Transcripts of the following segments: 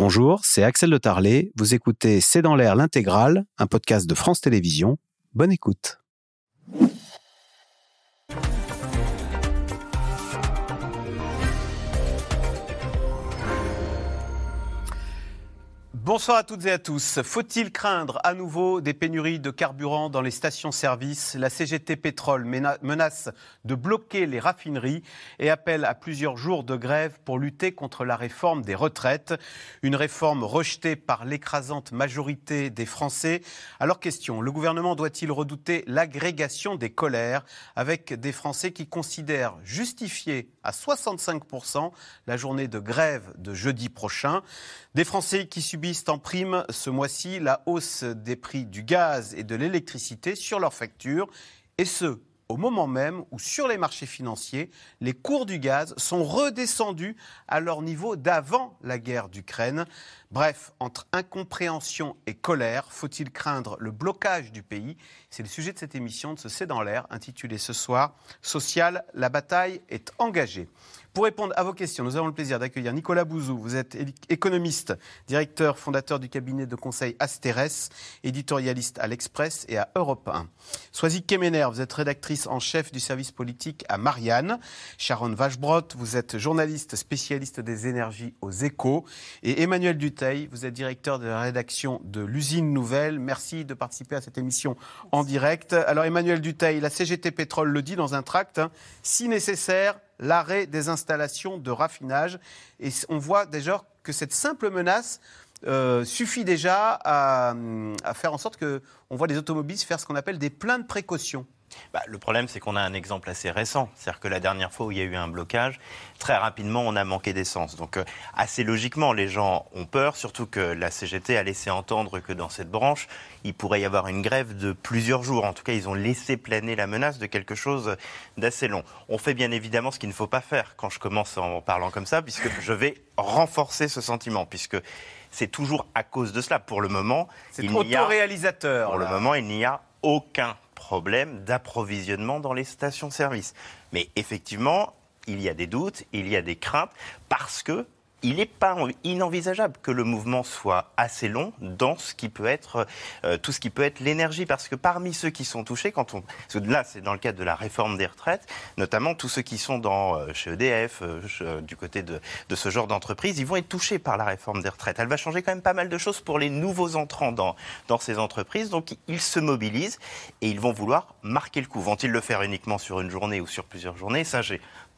Bonjour, c'est Axel de Tarlet. Vous écoutez C'est dans l'air l'intégrale, un podcast de France Télévisions. Bonne écoute. Bonsoir à toutes et à tous. Faut-il craindre à nouveau des pénuries de carburant dans les stations-service? La CGT Pétrole menace de bloquer les raffineries et appelle à plusieurs jours de grève pour lutter contre la réforme des retraites. Une réforme rejetée par l'écrasante majorité des Français. Alors question, le gouvernement doit-il redouter l'agrégation des colères avec des Français qui considèrent justifier à 65% la journée de grève de jeudi prochain? Des Français qui subissent en prime ce mois-ci la hausse des prix du gaz et de l'électricité sur leurs factures, et ce, au moment même où sur les marchés financiers, les cours du gaz sont redescendus à leur niveau d'avant la guerre d'Ukraine. Bref, entre incompréhension et colère, faut-il craindre le blocage du pays? C'est le sujet de cette émission de ce C'est dans l'air, intitulée ce soir Social, la bataille est engagée. Pour répondre à vos questions, nous avons le plaisir d'accueillir Nicolas Bouzou. Vous êtes économiste, directeur, fondateur du cabinet de conseil Asteres, éditorialiste à l'Express et à Europe 1. Soisy Kemener, vous êtes rédactrice en chef du service politique à Marianne. Sharon Vachebrot, vous êtes journaliste spécialiste des énergies aux échos. Et Emmanuel Duteil, vous êtes directeur de la rédaction de l'usine Nouvelle. Merci de participer à cette émission en direct. Alors Emmanuel Duteil, la CGT Pétrole le dit dans un tract, hein, si nécessaire, l'arrêt des installations de raffinage. Et on voit déjà que cette simple menace euh, suffit déjà à, faire en sorte qu'on voit les automobilistes faire ce qu'on appelle des pleins de précaution. Bah, le problème, c'est qu'on a un exemple assez récent. C'est-à-dire que la dernière fois où il y a eu un blocage, très rapidement, on a manqué d'essence. Donc, euh, assez logiquement, les gens ont peur, surtout que la CGT a laissé entendre que dans cette branche, il pourrait y avoir une grève de plusieurs jours. En tout cas, ils ont laissé planer la menace de quelque chose d'assez long. On fait bien évidemment ce qu'il ne faut pas faire quand je commence en parlant comme ça, puisque je vais renforcer ce sentiment, puisque c'est toujours à cause de cela. Pour le moment, il n'y a. Pour le moment, il n'y a aucun problème d'approvisionnement dans les stations-service. Mais effectivement, il y a des doutes, il y a des craintes, parce que il n'est pas inenvisageable que le mouvement soit assez long dans ce qui peut être euh, tout ce qui peut être l'énergie, parce que parmi ceux qui sont touchés, quand on là c'est dans le cadre de la réforme des retraites, notamment tous ceux qui sont dans euh, chez EDF, euh, du côté de, de ce genre d'entreprise, ils vont être touchés par la réforme des retraites. Elle va changer quand même pas mal de choses pour les nouveaux entrants dans dans ces entreprises, donc ils se mobilisent et ils vont vouloir marquer le coup. Vont-ils le faire uniquement sur une journée ou sur plusieurs journées?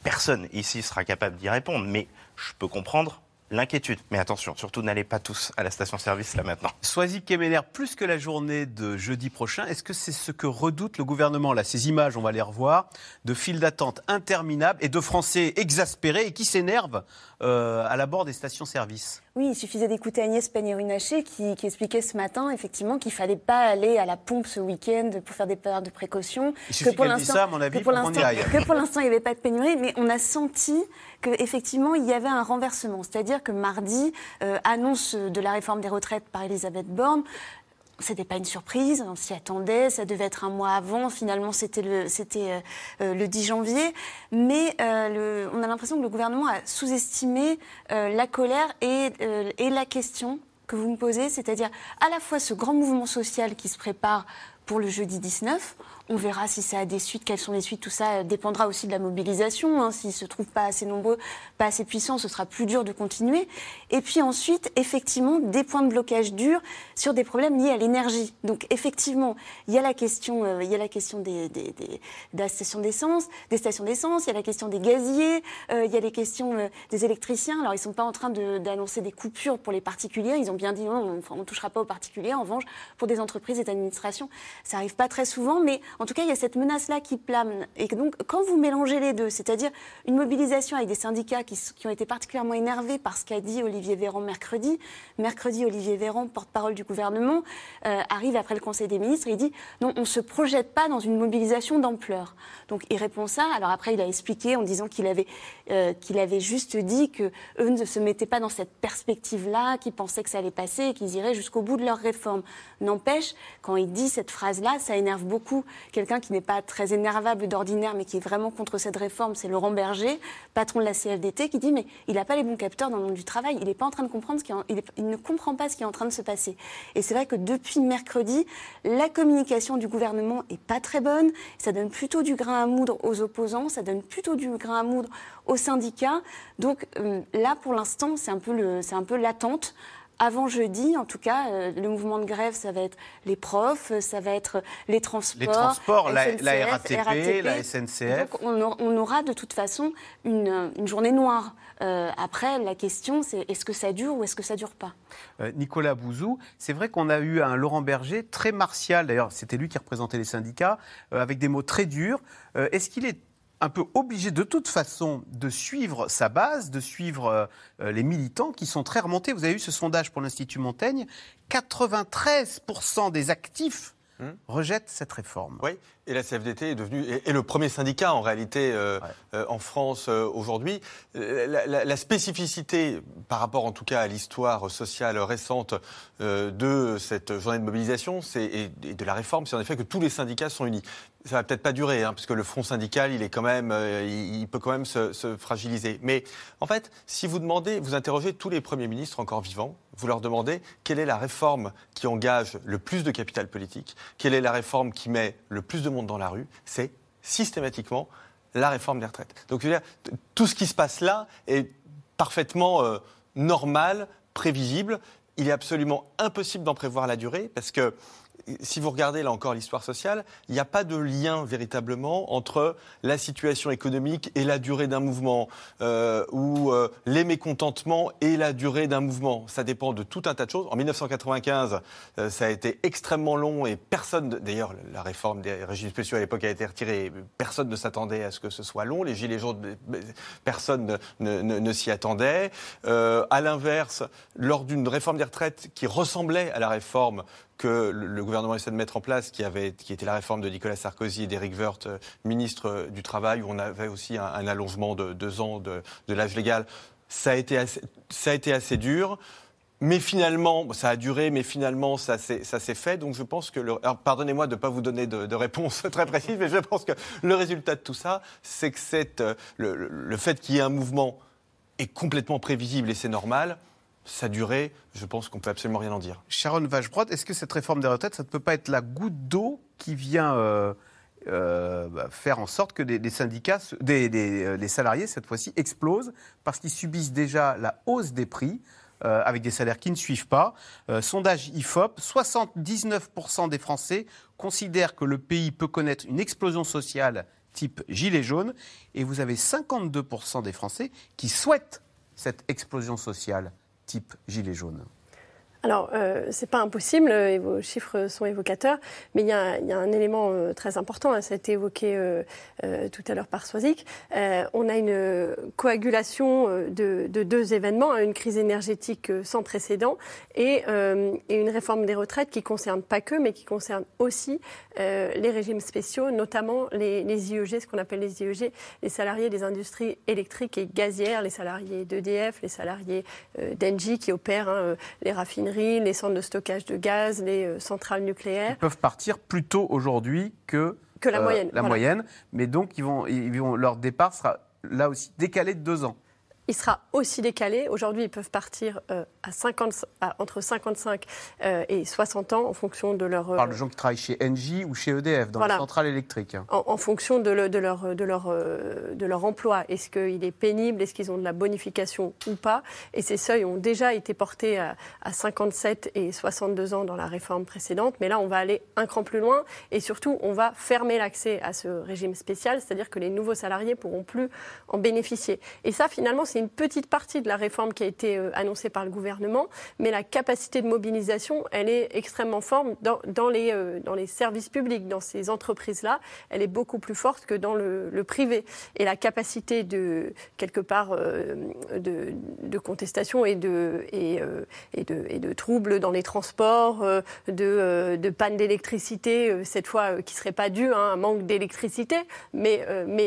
Personne ici sera capable d'y répondre, mais je peux comprendre l'inquiétude. Mais attention, surtout n'allez pas tous à la station-service là maintenant. Soisy Kemener, plus que la journée de jeudi prochain, est-ce que c'est ce que redoute le gouvernement Là, ces images, on va les revoir, de files d'attente interminables et de Français exaspérés et qui s'énervent euh, à la bord des stations-service? Oui, il suffisait d'écouter Agnès Pannier-Runacher qui, qui, expliquait ce matin effectivement qu'il fallait pas aller à la pompe ce week-end pour faire des périodes de précaution. Il que pour l'instant, que pour l'instant, il n'y avait pas de pénurie, mais on a senti qu'effectivement il y avait un renversement, c'est-à-dire que mardi, euh, annonce de la réforme des retraites par Elisabeth Borne, c'était pas une surprise, on s'y attendait, ça devait être un mois avant, finalement c'était le, c'était, euh, euh, 10 janvier, mais euh, on a l'impression que le gouvernement a sous-estimé la colère et la question que vous me posez, c'est-à-dire à la fois ce grand mouvement social qui se prépare pour le jeudi 19, on verra si ça a des suites, quelles sont les suites, tout ça dépendra aussi de la mobilisation. Hein. S'ils se trouvent pas assez nombreux, pas assez puissants, ce sera plus dur de continuer. Et puis ensuite, effectivement, des points de blocage durs sur des problèmes liés à l'énergie. Donc effectivement, il y a la question, euh, des, stations d'essence, des stations d'essence, il y a la question des gaziers, euh, il y a les questions euh, des électriciens. Alors ils ne sont pas en train d'annoncer des coupures pour les particuliers. Ils ont bien dit non, on ne touchera pas aux particuliers. En revanche, pour des entreprises et d'administration, ça arrive pas très souvent, en tout cas, il y a cette menace-là qui plane. Et donc, quand vous mélangez les deux, c'est-à-dire une mobilisation avec des syndicats qui, ont été particulièrement énervés par ce qu'a dit Olivier Véran mercredi, mercredi, Olivier Véran, porte-parole du gouvernement, euh, arrive après le Conseil des ministres et il dit non, on ne se projette pas dans une mobilisation d'ampleur. Donc, il répond ça. Alors après, il a expliqué en disant qu'il avait, euh, qu'il avait juste dit que eux ne se mettaient pas dans cette perspective-là, qu'ils pensaient que ça allait passer et qu'ils iraient jusqu'au bout de leur réforme. N'empêche, quand il dit cette phrase-là, ça énerve beaucoup quelqu'un qui n'est pas très énervable d'ordinaire, mais qui est vraiment contre cette réforme, c'est Laurent Berger, patron de la CFDT, qui dit mais il n'a pas les bons capteurs dans le monde du travail. Il n'est pas en train de comprendre il, ne comprend pas ce qui est en train de se passer. Et c'est vrai que depuis mercredi, la communication du gouvernement est pas très bonne. Ça donne plutôt du grain à moudre aux opposants, ça donne plutôt du grain à moudre aux syndicats. Donc euh, là, pour l'instant, c'est un peu l'attente avant jeudi, en tout cas, euh, le mouvement de grève, ça va être les profs, ça va être les transports. Les transports, la, RATP, la SNCF. Donc on, aura de toute façon une, journée noire. Euh, après, la question, c'est est-ce que ça dure ou est-ce que ça dure pas? Euh, Nicolas Bouzou, c'est vrai qu'on a eu un Laurent Berger très martial, d'ailleurs c'était lui qui représentait les syndicats, avec des mots très durs. est-ce qu'il est un peu obligé de toute façon de suivre sa base, de suivre euh, euh, les militants qui sont très remontés. Vous avez eu ce sondage pour l'Institut Montaigne, 93% des actifs hmm. rejettent cette réforme. Oui, et la CFDT est devenue est, le premier syndicat en réalité euh, en France aujourd'hui. La, spécificité par rapport en tout cas à l'histoire sociale récente de cette journée de mobilisation et, et de la réforme, c'est en effet que tous les syndicats sont unis ça va peut-être pas durer, hein, puisque le front syndical, il est quand même, euh, il, peut quand même se, fragiliser. Mais en fait, si vous demandez, vous interrogez tous les premiers ministres encore vivants, vous leur demandez quelle est la réforme qui engage le plus de capital politique, quelle est la réforme qui met le plus de monde dans la rue, c'est systématiquement la réforme des retraites. Donc, je veux dire, tout ce qui se passe là est parfaitement euh, normal, prévisible. Il est absolument impossible d'en prévoir la durée parce que si vous regardez là encore l'histoire sociale, il n'y a pas de lien véritablement entre la situation économique et la durée d'un mouvement, euh, ou euh, les mécontentements et la durée d'un mouvement. Ça dépend de tout un tas de choses. En 1995, euh, ça a été extrêmement long et personne, d'ailleurs, la réforme des régimes spéciaux à l'époque a été retirée. Personne ne s'attendait à ce que ce soit long. Les gilets jaunes, personne ne, ne s'y attendait. à l'inverse, lors d'une réforme des retraites qui ressemblait à la réforme que le gouvernement essaie de mettre en place, qui, avait, qui était la réforme de Nicolas Sarkozy et d'Éric Woerth, euh, ministre euh, du Travail, où on avait aussi un, allongement de deux ans de, l'âge légal. Ça a, été assez, ça a été assez dur. Mais finalement, ça a duré, mais finalement, ça s'est fait. Donc je pense que, pardonnez-moi de ne pas vous donner de, réponse très précise, mais je pense que le résultat de tout ça, c'est que euh, le, le fait qu'il y ait un mouvement est complètement prévisible et c'est normal sa durée, je pense qu'on peut absolument rien en dire. Sharon Vachebrod, est-ce que cette réforme des retraites, ça ne peut pas être la goutte d'eau qui vient euh, euh, bah, faire en sorte que des, syndicats, des, euh, les salariés, cette fois-ci, explosent parce qu'ils subissent déjà la hausse des prix avec des salaires qui ne suivent pas. sondage IFOP, 79% des Français considèrent que le pays peut connaître une explosion sociale type gilet jaune et vous avez 52% des Français qui souhaitent cette explosion sociale type gilet jaune alors, euh, c'est pas impossible, et vos chiffres sont évocateurs, mais il y, a, un élément euh, très important, hein, ça a été évoqué euh, euh, tout à l'heure par Soisic. on a une coagulation de, deux événements, hein, une crise énergétique sans précédent et, une réforme des retraites qui concerne pas que, mais qui concerne aussi les régimes spéciaux, notamment les, les IEG, ce qu'on appelle les IEG, les salariés des industries électriques et gazières, les salariés d'EDF, les salariés d'Engie qui opèrent hein, les raffineries les centres de stockage de gaz, les euh, centrales nucléaires. Ils peuvent partir plus tôt aujourd'hui que, que la, moyenne, la moyenne. Mais donc, ils vont, ils vont, leur départ sera là aussi décalé de deux ans il sera aussi décalé. Aujourd'hui, ils peuvent partir euh, à 50, entre 55 euh, et 60 ans en fonction de leur. On parle de gens qui travaillent chez Engie ou chez EDF, dans la centrale électrique. En, fonction de, de, leur, de, leur, euh, de leur emploi. Est-ce qu'il est pénible? Est-ce qu'ils ont de la bonification ou pas? Et ces seuils ont déjà été portés à, 57 et 62 ans dans la réforme précédente. Mais là, on va aller un cran plus loin. Et surtout, on va fermer l'accès à ce régime spécial, c'est-à-dire que les nouveaux salariés pourront plus en bénéficier. Et ça, finalement, c'est une petite partie de la réforme qui a été euh, annoncée par le gouvernement, mais la capacité de mobilisation, elle est extrêmement forte dans, les, euh, dans les services publics, dans ces entreprises-là, elle est beaucoup plus forte que dans le, privé. Et la capacité de, quelque part, euh, de, contestation et de, troubles dans les transports, de, de panne d'électricité, cette fois qui ne serait pas due à un manque d'électricité, mais,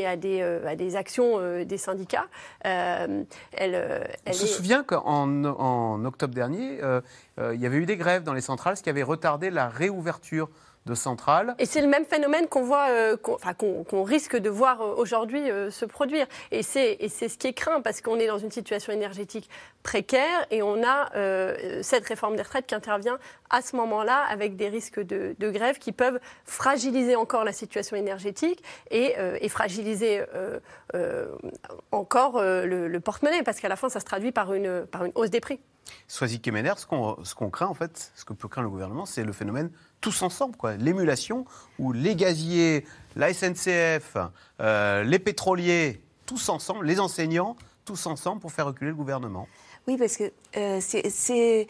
à, des, actions des syndicats. On se souvient qu'en en octobre dernier, euh, euh, il y avait eu des grèves dans les centrales, ce qui avait retardé la réouverture de. Et c'est le même phénomène qu'on voit, euh, qu'on risque de voir euh, aujourd'hui euh, se produire. Et c'est ce qui est craint parce qu'on est dans une situation énergétique précaire et on a cette réforme des retraites qui intervient à ce moment-là avec des risques de, grève qui peuvent fragiliser encore la situation énergétique et, fragiliser encore le, le porte-monnaie parce qu'à la fin ça se traduit par une hausse des prix. Soisy Kemener, ce qu'on craint en fait, ce que peut craindre le gouvernement, c'est le phénomène tous ensemble, l'émulation où les gaziers, la SNCF, euh, les pétroliers, tous ensemble, les enseignants, tous ensemble pour faire reculer le gouvernement. Oui, parce que euh, c'est.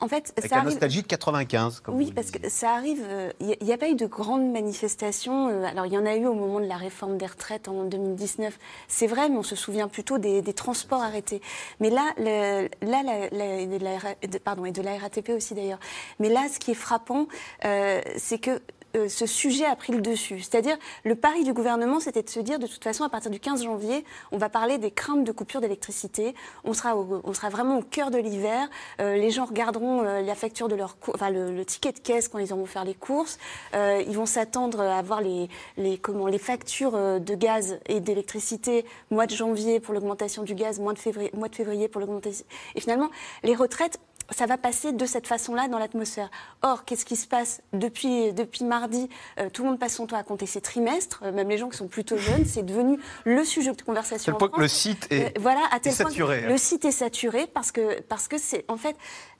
En fait, Avec ça la arrive. nostalgie de 95, comme Oui, parce que ça arrive. Il n'y a, pas eu de grandes manifestations. euh, Alors, il y en a eu au moment de la réforme des retraites en 2019. C'est vrai, mais on se souvient plutôt des, des transports arrêtés. Mais là, le- là la, la- et de la, RA de- pardon, et de la RATP aussi d'ailleurs. Mais là, ce qui est frappant, euh, c'est que euh, ce sujet a pris le dessus. C'est-à-dire, le pari du gouvernement, c'était de se dire, de toute façon, à partir du 15 janvier, on va parler des craintes de coupure d'électricité. On sera, on sera vraiment au cœur de l'hiver. Euh, les gens regarderont euh, la facture de leur, enfin le, ticket de caisse quand ils auront faire les courses. Ils vont s'attendre à voir les, les, comment, les factures de gaz et d'électricité mois de janvier pour l'augmentation du gaz, mois de février pour l'augmentation. Et finalement, les retraites ça va passer de cette façon-là dans l'atmosphère. Or, qu'est-ce qui se passe depuis, depuis mardi euh, Tout le monde passe son temps à compter ses trimestres, euh, même les gens qui sont plutôt jeunes. C'est devenu le sujet de conversation. En point que le site est, Euh, voilà, à tel est point que saturé. hein. le site est saturé parce que parce que c'est en fait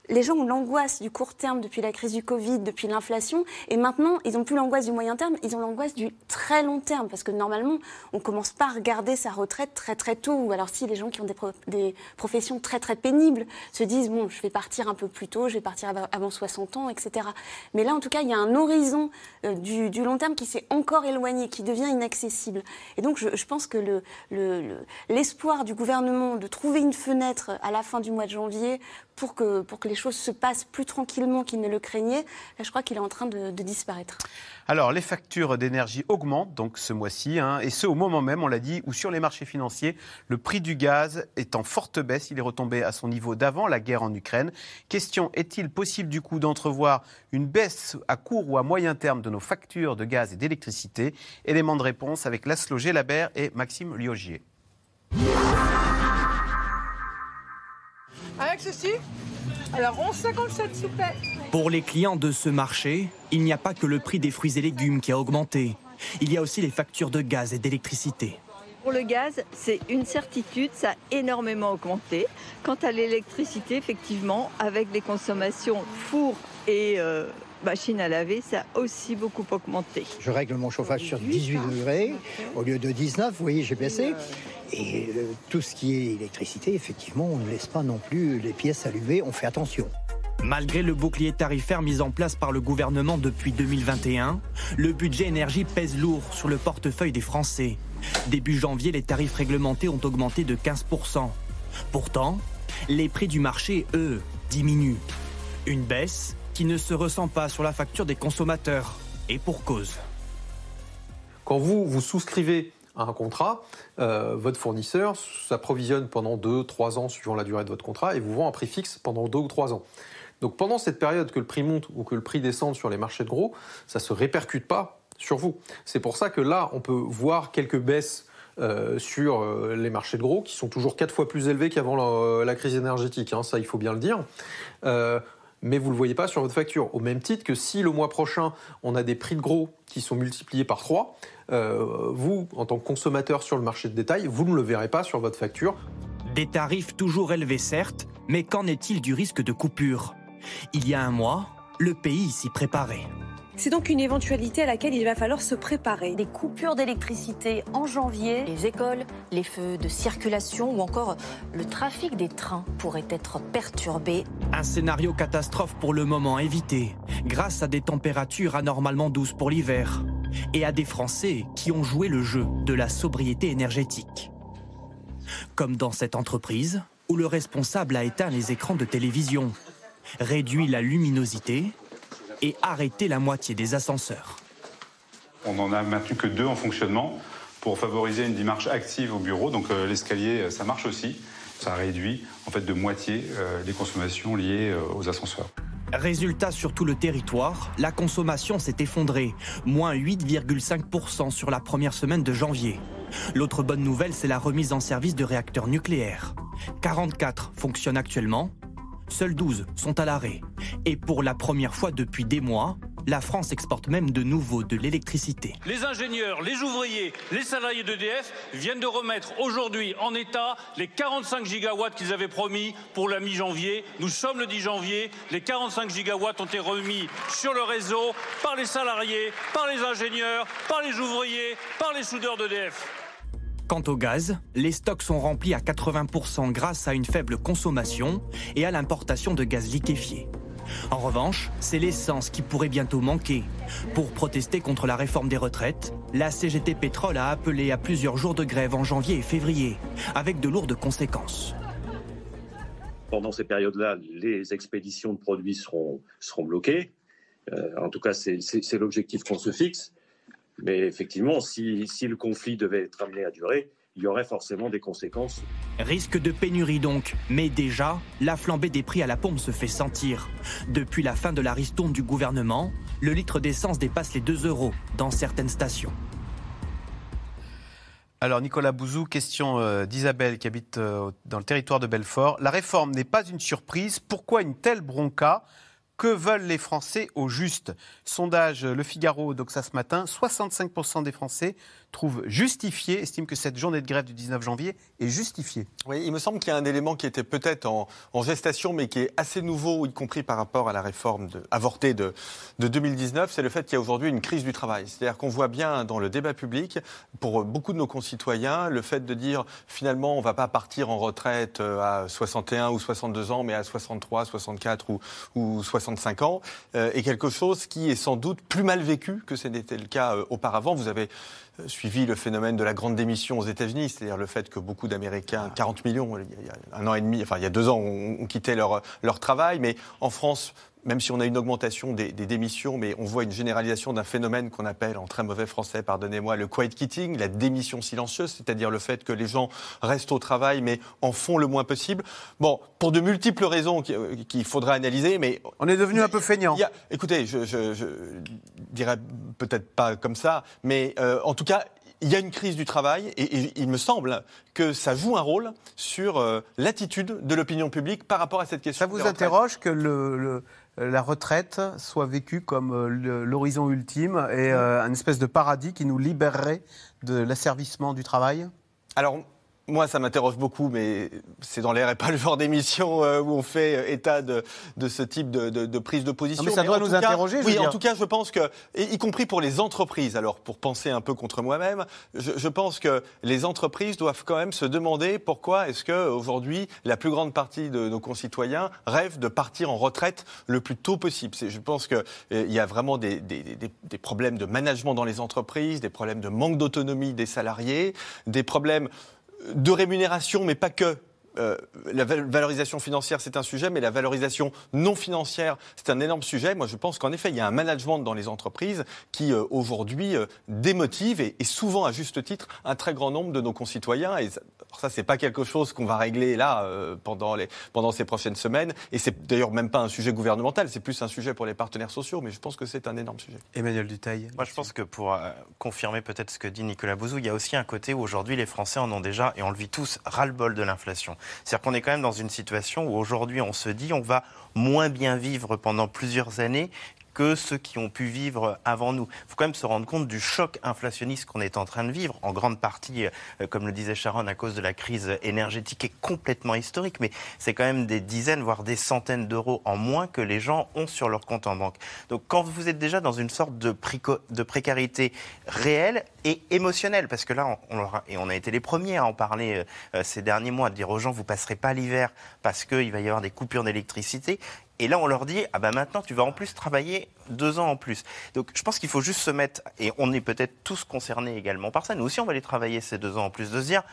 les gens ont l'angoisse du court terme depuis la crise du Covid, depuis l'inflation, et maintenant ils n'ont plus l'angoisse du moyen terme, ils ont l'angoisse du très long terme parce que normalement on commence pas à regarder sa retraite très très tôt. Ou alors si les gens qui ont des, pro- des professions très très pénibles se disent bon je vais partir un peu plus tôt, je vais partir avant, avant 60 ans, etc. Mais là en tout cas il y a un horizon euh, du, long terme qui s'est encore éloigné, qui devient inaccessible. Et donc je, pense que le- le- le- l'espoir du gouvernement de trouver une fenêtre à la fin du mois de janvier pour que, pour que les choses se passent plus tranquillement qu'ils ne le craignaient, là, je crois qu'il est en train de, de disparaître. Alors, les factures d'énergie augmentent donc ce mois-ci, hein, et ce au moment même, on l'a dit, où sur les marchés financiers, le prix du gaz est en forte baisse. Il est retombé à son niveau d'avant la guerre en Ukraine. Question est-il possible du coup d'entrevoir une baisse à court ou à moyen terme de nos factures de gaz et d'électricité? Élément de réponse avec Laszlo Gelabert et Maxime Liogier. Avec ceci Alors 11,57 s'il vous plaît. Pour les clients de ce marché, il n'y a pas que le prix des fruits et légumes qui a augmenté. Il y a aussi les factures de gaz et d'électricité. Pour le gaz, c'est une certitude, ça a énormément augmenté. Quant à l'électricité, effectivement, avec les consommations four et euh, machines à laver, ça a aussi beaucoup augmenté. Je règle mon chauffage sur 18 degrés au lieu de 19, vous voyez, j'ai baissé. Et euh, tout ce qui est électricité, effectivement, on ne laisse pas non plus les pièces allumées, on fait attention. Malgré le bouclier tarifaire mis en place par le gouvernement depuis 2021, le budget énergie pèse lourd sur le portefeuille des Français. Début janvier, les tarifs réglementés ont augmenté de 15%. Pourtant, les prix du marché, eux, diminuent. Une baisse qui ne se ressent pas sur la facture des consommateurs. Et pour cause. Quand vous, vous souscrivez à un contrat, euh, votre fournisseur s'approvisionne pendant 2-3 ans suivant la durée de votre contrat et vous vend un prix fixe pendant 2 ou 3 ans. Donc pendant cette période que le prix monte ou que le prix descende sur les marchés de gros, ça ne se répercute pas sur vous. C'est pour ça que là, on peut voir quelques baisses euh, sur euh, les marchés de gros qui sont toujours 4 fois plus élevés qu'avant la, crise énergétique, hein, ça il faut bien le dire. Mais vous ne le voyez pas sur votre facture. Au même titre que si le mois prochain, on a des prix de gros qui sont multipliés par 3, euh, vous, en tant que consommateur sur le marché de détail, vous ne le verrez pas sur votre facture. Des tarifs toujours élevés certes, mais qu'en est-il du risque de coupure? Il y a un mois, le pays s'y préparait. C'est donc une éventualité à laquelle il va falloir se préparer. Des coupures d'électricité en janvier, les écoles, les feux de circulation ou encore le trafic des trains pourraient être perturbés. Un scénario catastrophe pour le moment évité, grâce à des températures anormalement douces pour l'hiver, et à des Français qui ont joué le jeu de la sobriété énergétique. Comme dans cette entreprise, où le responsable a éteint les écrans de télévision, réduit la luminosité et arrêté la moitié des ascenseurs. On n'en a maintenu que deux en fonctionnement pour favoriser une démarche active au bureau. Donc euh, l'escalier, euh, ça marche aussi. Ça réduit en fait de moitié euh, les consommations liées euh, aux ascenseurs. Résultat sur tout le territoire, la consommation s'est effondrée, moins 8,5% sur la première semaine de janvier. L'autre bonne nouvelle, c'est la remise en service de réacteurs nucléaires. 44 fonctionnent actuellement, seuls 12 sont à l'arrêt. Et pour la première fois depuis des mois, la France exporte même de nouveau de l'électricité. Les ingénieurs, les ouvriers, les salariés d'EDF viennent de remettre aujourd'hui en état les 45 gigawatts qu'ils avaient promis pour la mi-janvier. Nous sommes le 10 janvier. Les 45 gigawatts ont été remis sur le réseau par les salariés, par les ingénieurs, par les ouvriers, par les soudeurs d'EDF. Quant au gaz, les stocks sont remplis à 80% grâce à une faible consommation et à l'importation de gaz liquéfié. En revanche, c'est l'essence qui pourrait bientôt manquer. Pour protester contre la réforme des retraites, la CGT Pétrole a appelé à plusieurs jours de grève en janvier et février, avec de lourdes conséquences. Pendant ces périodes-là, les expéditions de produits seront, bloquées. Euh, en tout cas, c'est l'objectif qu'on se fixe. Mais effectivement, si, si le conflit devait être amené à durer, il y aurait forcément des conséquences. Risque de pénurie donc, mais déjà, la flambée des prix à la pompe se fait sentir. Depuis la fin de la ristourne du gouvernement, le litre d'essence dépasse les 2 euros dans certaines stations. Alors Nicolas Bouzou, question euh, d'Isabelle qui habite euh, dans le territoire de Belfort. La réforme n'est pas une surprise. Pourquoi une telle bronca? Que veulent les Français au juste? Sondage Le Figaro d'Oxa ce matin, 65% des Français trouvent justifié, estiment que cette journée de grève du 19 janvier est justifiée. Oui, il me semble qu'il y a un élément qui était peut-être en, gestation, mais qui est assez nouveau, y compris par rapport à la réforme avortée de, de 2019, c'est le fait qu'il y a aujourd'hui une crise du travail. C'est-à-dire qu'on voit bien dans le débat public, pour beaucoup de nos concitoyens, le fait de dire finalement on ne va pas partir en retraite euh, à 61 ou 62 ans, mais à 63, 64 ou, ou 65 ans, euh, est quelque chose qui est sans doute plus mal vécu que ce n'était le cas euh, auparavant. Vous avez euh, suivi le phénomène de la grande démission aux États-Unis, c'est-à-dire le fait que beaucoup d'Américains, 40 millions, il y a un an et demi, enfin il y a deux ans, ont, quitté leur, leur travail, mais en France, même si on a une augmentation des, démissions, mais on voit une généralisation d'un phénomène qu'on appelle en très mauvais français, pardonnez-moi, le quiet quitting, la démission silencieuse, c'est-à-dire le fait que les gens restent au travail mais en font le moins possible. Bon, pour de multiples raisons qu'il faudra analyser, mais... On est devenu un peu feignant. écoutez, je, je, dirais peut-être pas comme ça, mais euh, en tout cas, il y a une crise du travail et, il me semble que ça joue un rôle sur euh, l'attitude de l'opinion publique par rapport à cette question. Ça vous interroge que le, la retraite soit vécue comme euh, l'horizon ultime et euh, un espèce de paradis qui nous libérerait de l'asservissement du travail? Moi, ça m'interroge beaucoup, mais c'est dans l'air et pas le genre d'émission euh, où on fait euh, état de, de ce type de, de, de, prise de position. mais ça doit nous interroger. oui, en tout cas, je pense que, y compris pour les entreprises, alors pour penser un peu contre moi-même, je, je, pense que les entreprises doivent quand même se demander pourquoi est-ce que aujourd'hui la plus grande partie de nos concitoyens rêvent de partir en retraite le plus tôt possible. Je pense qu'il euh, y a vraiment des, des, des, des problèmes de management dans les entreprises, des problèmes de manque d'autonomie des salariés, des problèmes de rémunération, mais pas que. Euh, la valorisation financière, c'est un sujet, mais la valorisation non financière, c'est un énorme sujet. Moi, je pense qu'en effet, il y a un management dans les entreprises qui, euh, aujourd'hui, euh, démotive et, souvent, à juste titre, un très grand nombre de nos concitoyens. Et ça, ça c'est pas quelque chose qu'on va régler là pendant, les, pendant ces prochaines semaines. Et c'est d'ailleurs même pas un sujet gouvernemental, c'est plus un sujet pour les partenaires sociaux. Mais je pense que c'est un énorme sujet. Emmanuel Dutaille. Moi, je pense que pour confirmer peut-être ce que dit Nicolas Bouzou, il y a aussi un côté où aujourd'hui, les Français en ont déjà, et on le vit tous, ras-le-bol de l'inflation. C'est-à-dire qu'on est quand même dans une situation où aujourd'hui on se dit on va moins bien vivre pendant plusieurs années que ceux qui ont pu vivre avant nous. Il faut quand même se rendre compte du choc inflationniste qu'on est en train de vivre, en grande partie, euh, comme le disait Sharon, à cause de la crise énergétique est complètement historique, mais c'est quand même des dizaines, voire des centaines d'euros en moins que les gens ont sur leur compte en banque. Donc quand vous êtes déjà dans une sorte de, précarité réelle et émotionnelle, parce que là, on, et on a été les premiers à en parler euh, ces derniers mois, de dire aux gens, vous passerez pas l'hiver parce qu'il va y avoir des coupures d'électricité. Et là, on leur dit, ah ben maintenant, tu vas en plus travailler deux ans en plus. Donc, je pense qu'il faut juste se mettre, et on est peut-être tous concernés également par ça. Nous aussi, on va aller travailler ces deux ans en plus, de se dire,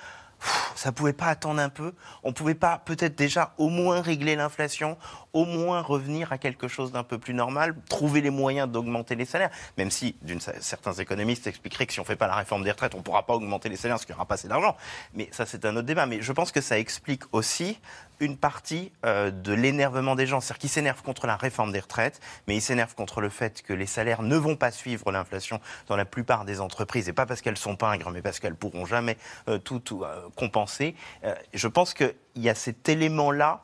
ça pouvait pas attendre un peu On pouvait pas peut-être déjà au moins régler l'inflation, au moins revenir à quelque chose d'un peu plus normal, trouver les moyens d'augmenter les salaires, même si certains économistes expliqueraient que si on fait pas la réforme des retraites, on pourra pas augmenter les salaires parce qu'il n'y aura pas assez d'argent. Mais ça c'est un autre débat. Mais je pense que ça explique aussi une partie euh, de l'énervement des gens. C'est-à-dire qu'ils s'énervent contre la réforme des retraites, mais ils s'énervent contre le fait que les salaires ne vont pas suivre l'inflation dans la plupart des entreprises, et pas parce qu'elles sont pingres, mais parce qu'elles pourront jamais euh, tout, euh, compenser. Je pense qu'il y a cet élément-là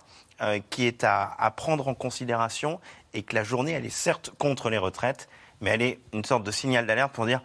qui est à, prendre en considération, et que la journée, elle est certes contre les retraites, mais elle est une sorte de signal d'alerte pour dire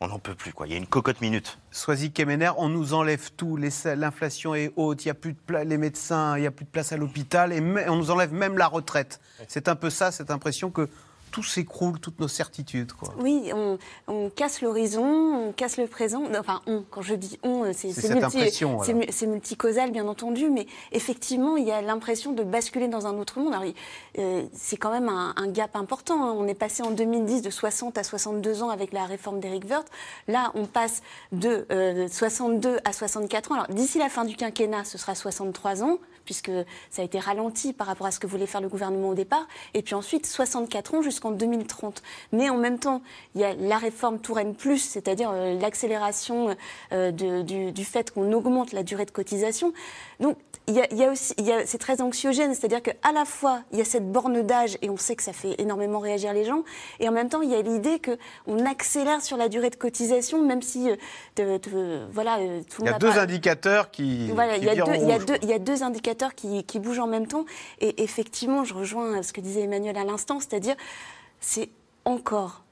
on n'en peut plus, quoi. Il y a une cocotte minute. Soisy Kemener, on nous enlève tout, l'inflation est haute, il y a plus de pla- les médecins, il n'y a plus de place à l'hôpital, et on nous enlève même la retraite. C'est un peu ça, cette impression que tout s'écroule, toutes nos certitudes. Quoi. Oui, on, on casse l'horizon, on casse le présent. Enfin, on, quand je dis on, c'est C'est c'est cette impression, c'est voilà. mu- c'est multicausal, bien entendu, mais effectivement, il y a l'impression de basculer dans un autre monde. Euh, c'est quand même un, un gap important. hein. On est passé en 2010 de 60 à 62 ans avec la réforme d'Éric Woerth. Là, on passe de euh, 62 à 64 ans. Alors, d'ici la fin du quinquennat, ce sera 63 ans puisque ça a été ralenti par rapport à ce que voulait faire le gouvernement au départ, et puis ensuite 64 ans jusqu'en 2030. Mais en même temps, il y a la réforme Touraine c'est-à-dire euh, l'accélération euh, du fait qu'on augmente la durée de cotisation. Donc il y a, il y a aussi, il y a- c'est très anxiogène, c'est-à-dire qu'à la fois il y a cette borne d'âge, et on sait que ça fait énormément réagir les gens, et en même temps il y a l'idée qu'on accélère sur la durée de cotisation, même si euh, voilà, euh, tout Il le monde indicateurs qui, qui il y, a deux, deux, quoi. il y a deux indicateurs qui, qui bougent en même temps. Et effectivement, je rejoins ce que disait Emmanuel à l'instant, c'est-à-dire, c'est encore.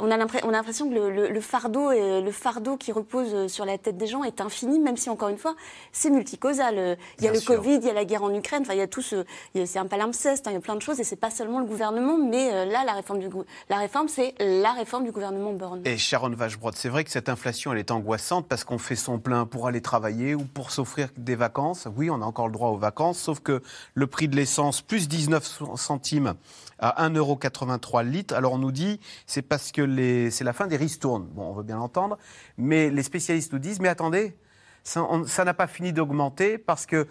On a l'impression que le, le- le fardeau, et le fardeau qui repose sur la tête des gens est infini, même si, encore une fois, c'est multicausal. Euh, Il y a Bien le sûr. Covid, il y a la guerre en Ukraine, enfin, il y a tout ce. C'est un palimpseste, hein, il y a plein de choses, et c'est pas seulement le gouvernement, mais euh, là, la réforme, du, la réforme c'est la réforme du gouvernement Borne. Et Sharon Vachebrod, c'est vrai que cette inflation, elle est angoissante parce qu'on fait son plein pour aller travailler ou pour s'offrir des vacances. Oui, on a encore le droit aux vacances, sauf que le prix de l'essence, plus 19 centimes à 1,83€ le litre. Alors on nous dit, c'est parce que c'est la fin des ristournes. Bon, on veut bien l'entendre, mais les spécialistes nous disent, mais attendez, ça n'a pas fini d'augmenter parce que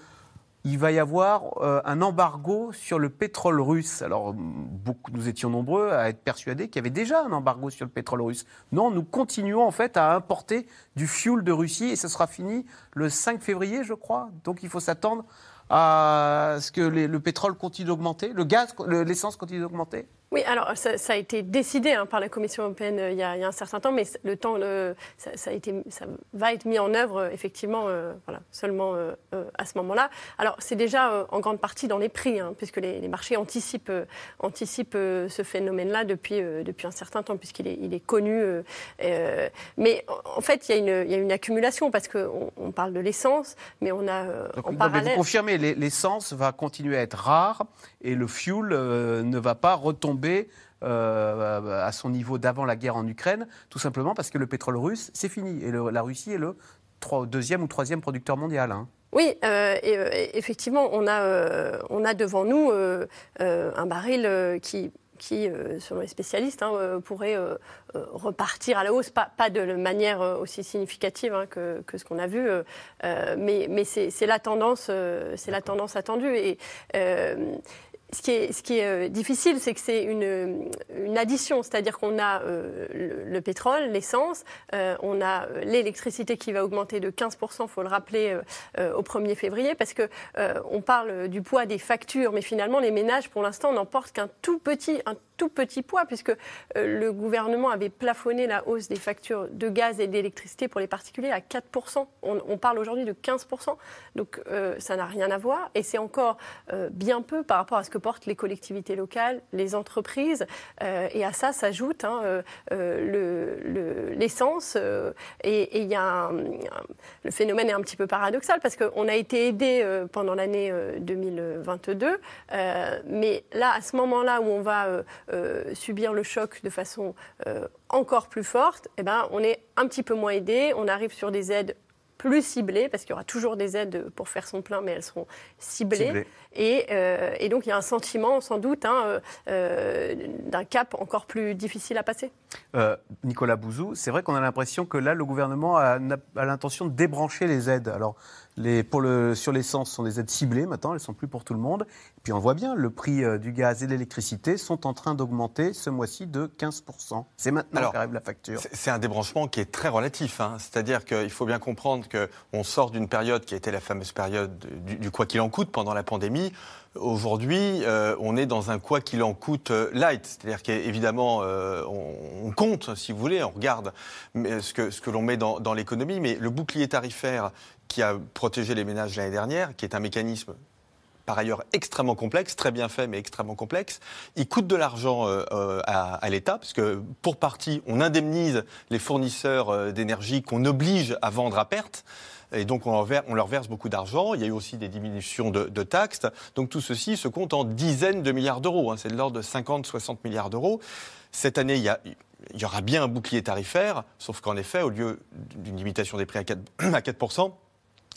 il va y avoir euh, un embargo sur le pétrole russe. Alors, nous étions nombreux à être persuadés qu'il y avait déjà un embargo sur le pétrole russe. Non, nous continuons en fait à importer du fuel de Russie et ce sera fini le 5 février, je crois. Donc, il faut s'attendre à ce que le pétrole continue d'augmenter, le gaz, le- l'essence continue d'augmenter. Oui, alors ça, ça a été décidé hein, par la Commission européenne euh, il y, a, il y a un certain temps, mais le temps, le, ça, ça a été, ça va être mis en œuvre euh, effectivement, euh, voilà, seulement euh, à ce moment-là. Alors c'est déjà euh, en grande partie dans les prix, hein, puisque les, les marchés anticipent, anticipent euh, ce phénomène-là depuis, euh, depuis un certain temps, puisqu'il est, il est connu. euh, euh, mais en- fait, il y, a une, il y a une accumulation parce qu'on on parle de l'essence, mais on a euh, Donc, en non, mais parallèle. vous confirmez, l'e- l'essence va continuer à être rare et le fuel euh, ne va pas retomber euh, à son niveau d'avant la guerre en Ukraine, tout simplement parce que le pétrole russe, c'est fini. Et la Russie est le deuxième ou troisième producteur mondial. hein. Oui, euh, euh, effectivement, on a, devant nous un baril qui, selon les spécialistes, hein, pourrait repartir à la hausse, pas, de manière aussi significative hein, que, ce qu'on a vu, mais, c'est la tendance, attendue. Et ce qui est, euh, difficile, c'est que c'est une, addition, c'est-à-dire qu'on a euh, le, le pétrole, l'essence, euh, on a l'électricité qui va augmenter de 15%, il faut le rappeler, au 1er février, parce que on parle du poids des factures, mais finalement les ménages, pour l'instant, n'en portent qu'un tout petit, tout petit poids, puisque euh, le gouvernement avait plafonné la hausse des factures de gaz et d'électricité pour les particuliers à 4%. On, on parle aujourd'hui de 15%, donc euh, ça n'a rien à voir, et c'est encore euh, bien peu par rapport à ce que portent les collectivités locales, les entreprises, et à ça s'ajoute hein, le- le- l'essence, euh, et et y a un- le phénomène est un petit peu paradoxal parce qu'on a été aidé pendant l'année euh, 2022, euh, mais là, à ce moment-là où on va subir le choc de façon euh, encore plus forte, eh ben, on est un petit peu moins aidé, on arrive sur des aides plus ciblées, parce qu'il y aura toujours des aides pour faire son plein, mais elles seront ciblées. Et, euh, et donc il y a un sentiment, sans doute, hein, euh, euh, d'un cap encore plus difficile à passer. Euh, Nicolas Bouzou, c'est vrai qu'on a l'impression que là, le gouvernement a, a l'intention de débrancher les aides. Alors, les, pour le, sur l'essence, ce sont des aides ciblées maintenant, elles ne sont plus pour tout le monde. Et puis on voit bien, le prix euh, du gaz et de l'électricité sont en train d'augmenter ce mois-ci de 15%. C'est maintenant qu'arrive la facture. C'est un débranchement qui est très relatif. Hein. C'est-à-dire qu'il faut bien comprendre qu'on sort d'une période qui a été la fameuse période du, du quoi qu'il en coûte pendant la pandémie. Aujourd'hui, euh, on est dans un quoi qu'il en coûte euh, light, c'est-à-dire qu'évidemment, euh, on, compte, si vous voulez, on regarde ce que, ce que l'on met dans, dans l'économie, mais le bouclier tarifaire qui a protégé les ménages l'année dernière, qui est un mécanisme par ailleurs extrêmement complexe, très bien fait, mais extrêmement complexe. Il coûte de l'argent à, à l'État, parce que pour partie, on indemnise les fournisseurs d'énergie qu'on oblige à vendre à perte. Et donc, on leur, verse, beaucoup d'argent. Il y a eu aussi des diminutions de, taxes. Donc, tout ceci se compte en dizaines de milliards d'euros. Hein. C'est de l'ordre de 50-60 milliards d'euros. Cette année, il y, aura bien un bouclier tarifaire, sauf qu'en effet, au lieu d'une limitation des prix à 4, à 4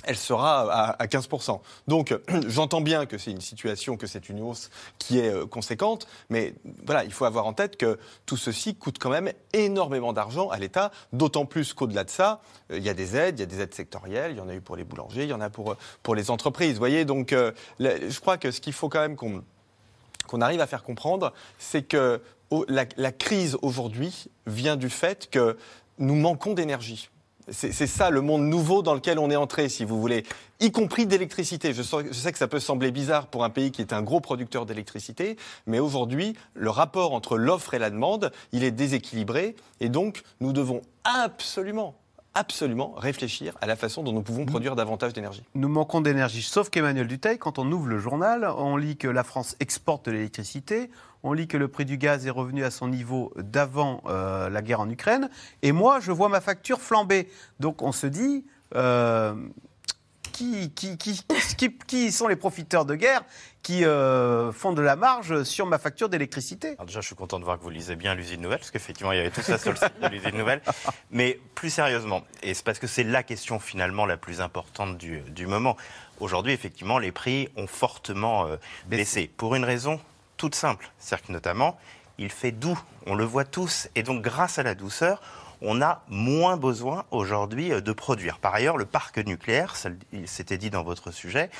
elle sera à, 15%. Donc j'entends bien que c'est une situation, que c'est une hausse qui est euh, conséquente, mais voilà, il faut avoir en tête que tout ceci coûte quand même énormément d'argent à l'État, d'autant plus qu'au-delà de ça, euh, il y a des aides, il y a des aides sectorielles, il y en a eu pour les boulangers, il y en a pour, euh, pour les entreprises. Vous voyez, donc je crois que ce qu'il faut quand même qu'on qu'on arrive à faire comprendre, c'est que la crise aujourd'hui vient du fait que nous manquons d'énergie. C'est ça le monde nouveau dans lequel on est entré, si vous voulez, y compris d'électricité. Je, sais que ça peut sembler bizarre pour un pays qui est un gros producteur d'électricité, mais aujourd'hui, le rapport entre l'offre et la demande, il est déséquilibré, et donc nous devons absolument absolument réfléchir à la façon dont nous pouvons produire davantage d'énergie. Nous manquons d'énergie, sauf qu'Emmanuel Duteil, quand on ouvre le journal, on lit que la France exporte de l'électricité, on lit que le prix du gaz est revenu à son niveau d'avant euh, la guerre en Ukraine, et moi, je vois ma facture flamber. Donc on se dit... Euh, qui, qui, qui, qui, sont les profiteurs de guerre qui euh, font de la marge sur ma facture d'électricité. Déjà, je suis content de voir que vous lisez bien l'usine nouvelle, parce qu'effectivement, il y avait tout ça sur le site de l'usine nouvelle. Mais plus sérieusement, et c'est parce que c'est la question finalement la plus importante du, du moment. Aujourd'hui, effectivement, les prix ont fortement baissé. Pour une raison toute simple. C'est-à-dire que notamment, il fait doux, on le voit tous, et donc grâce à la douceur, on a moins besoin aujourd'hui euh, de produire. Par ailleurs, le parc nucléaire, c'était dit dans votre sujet,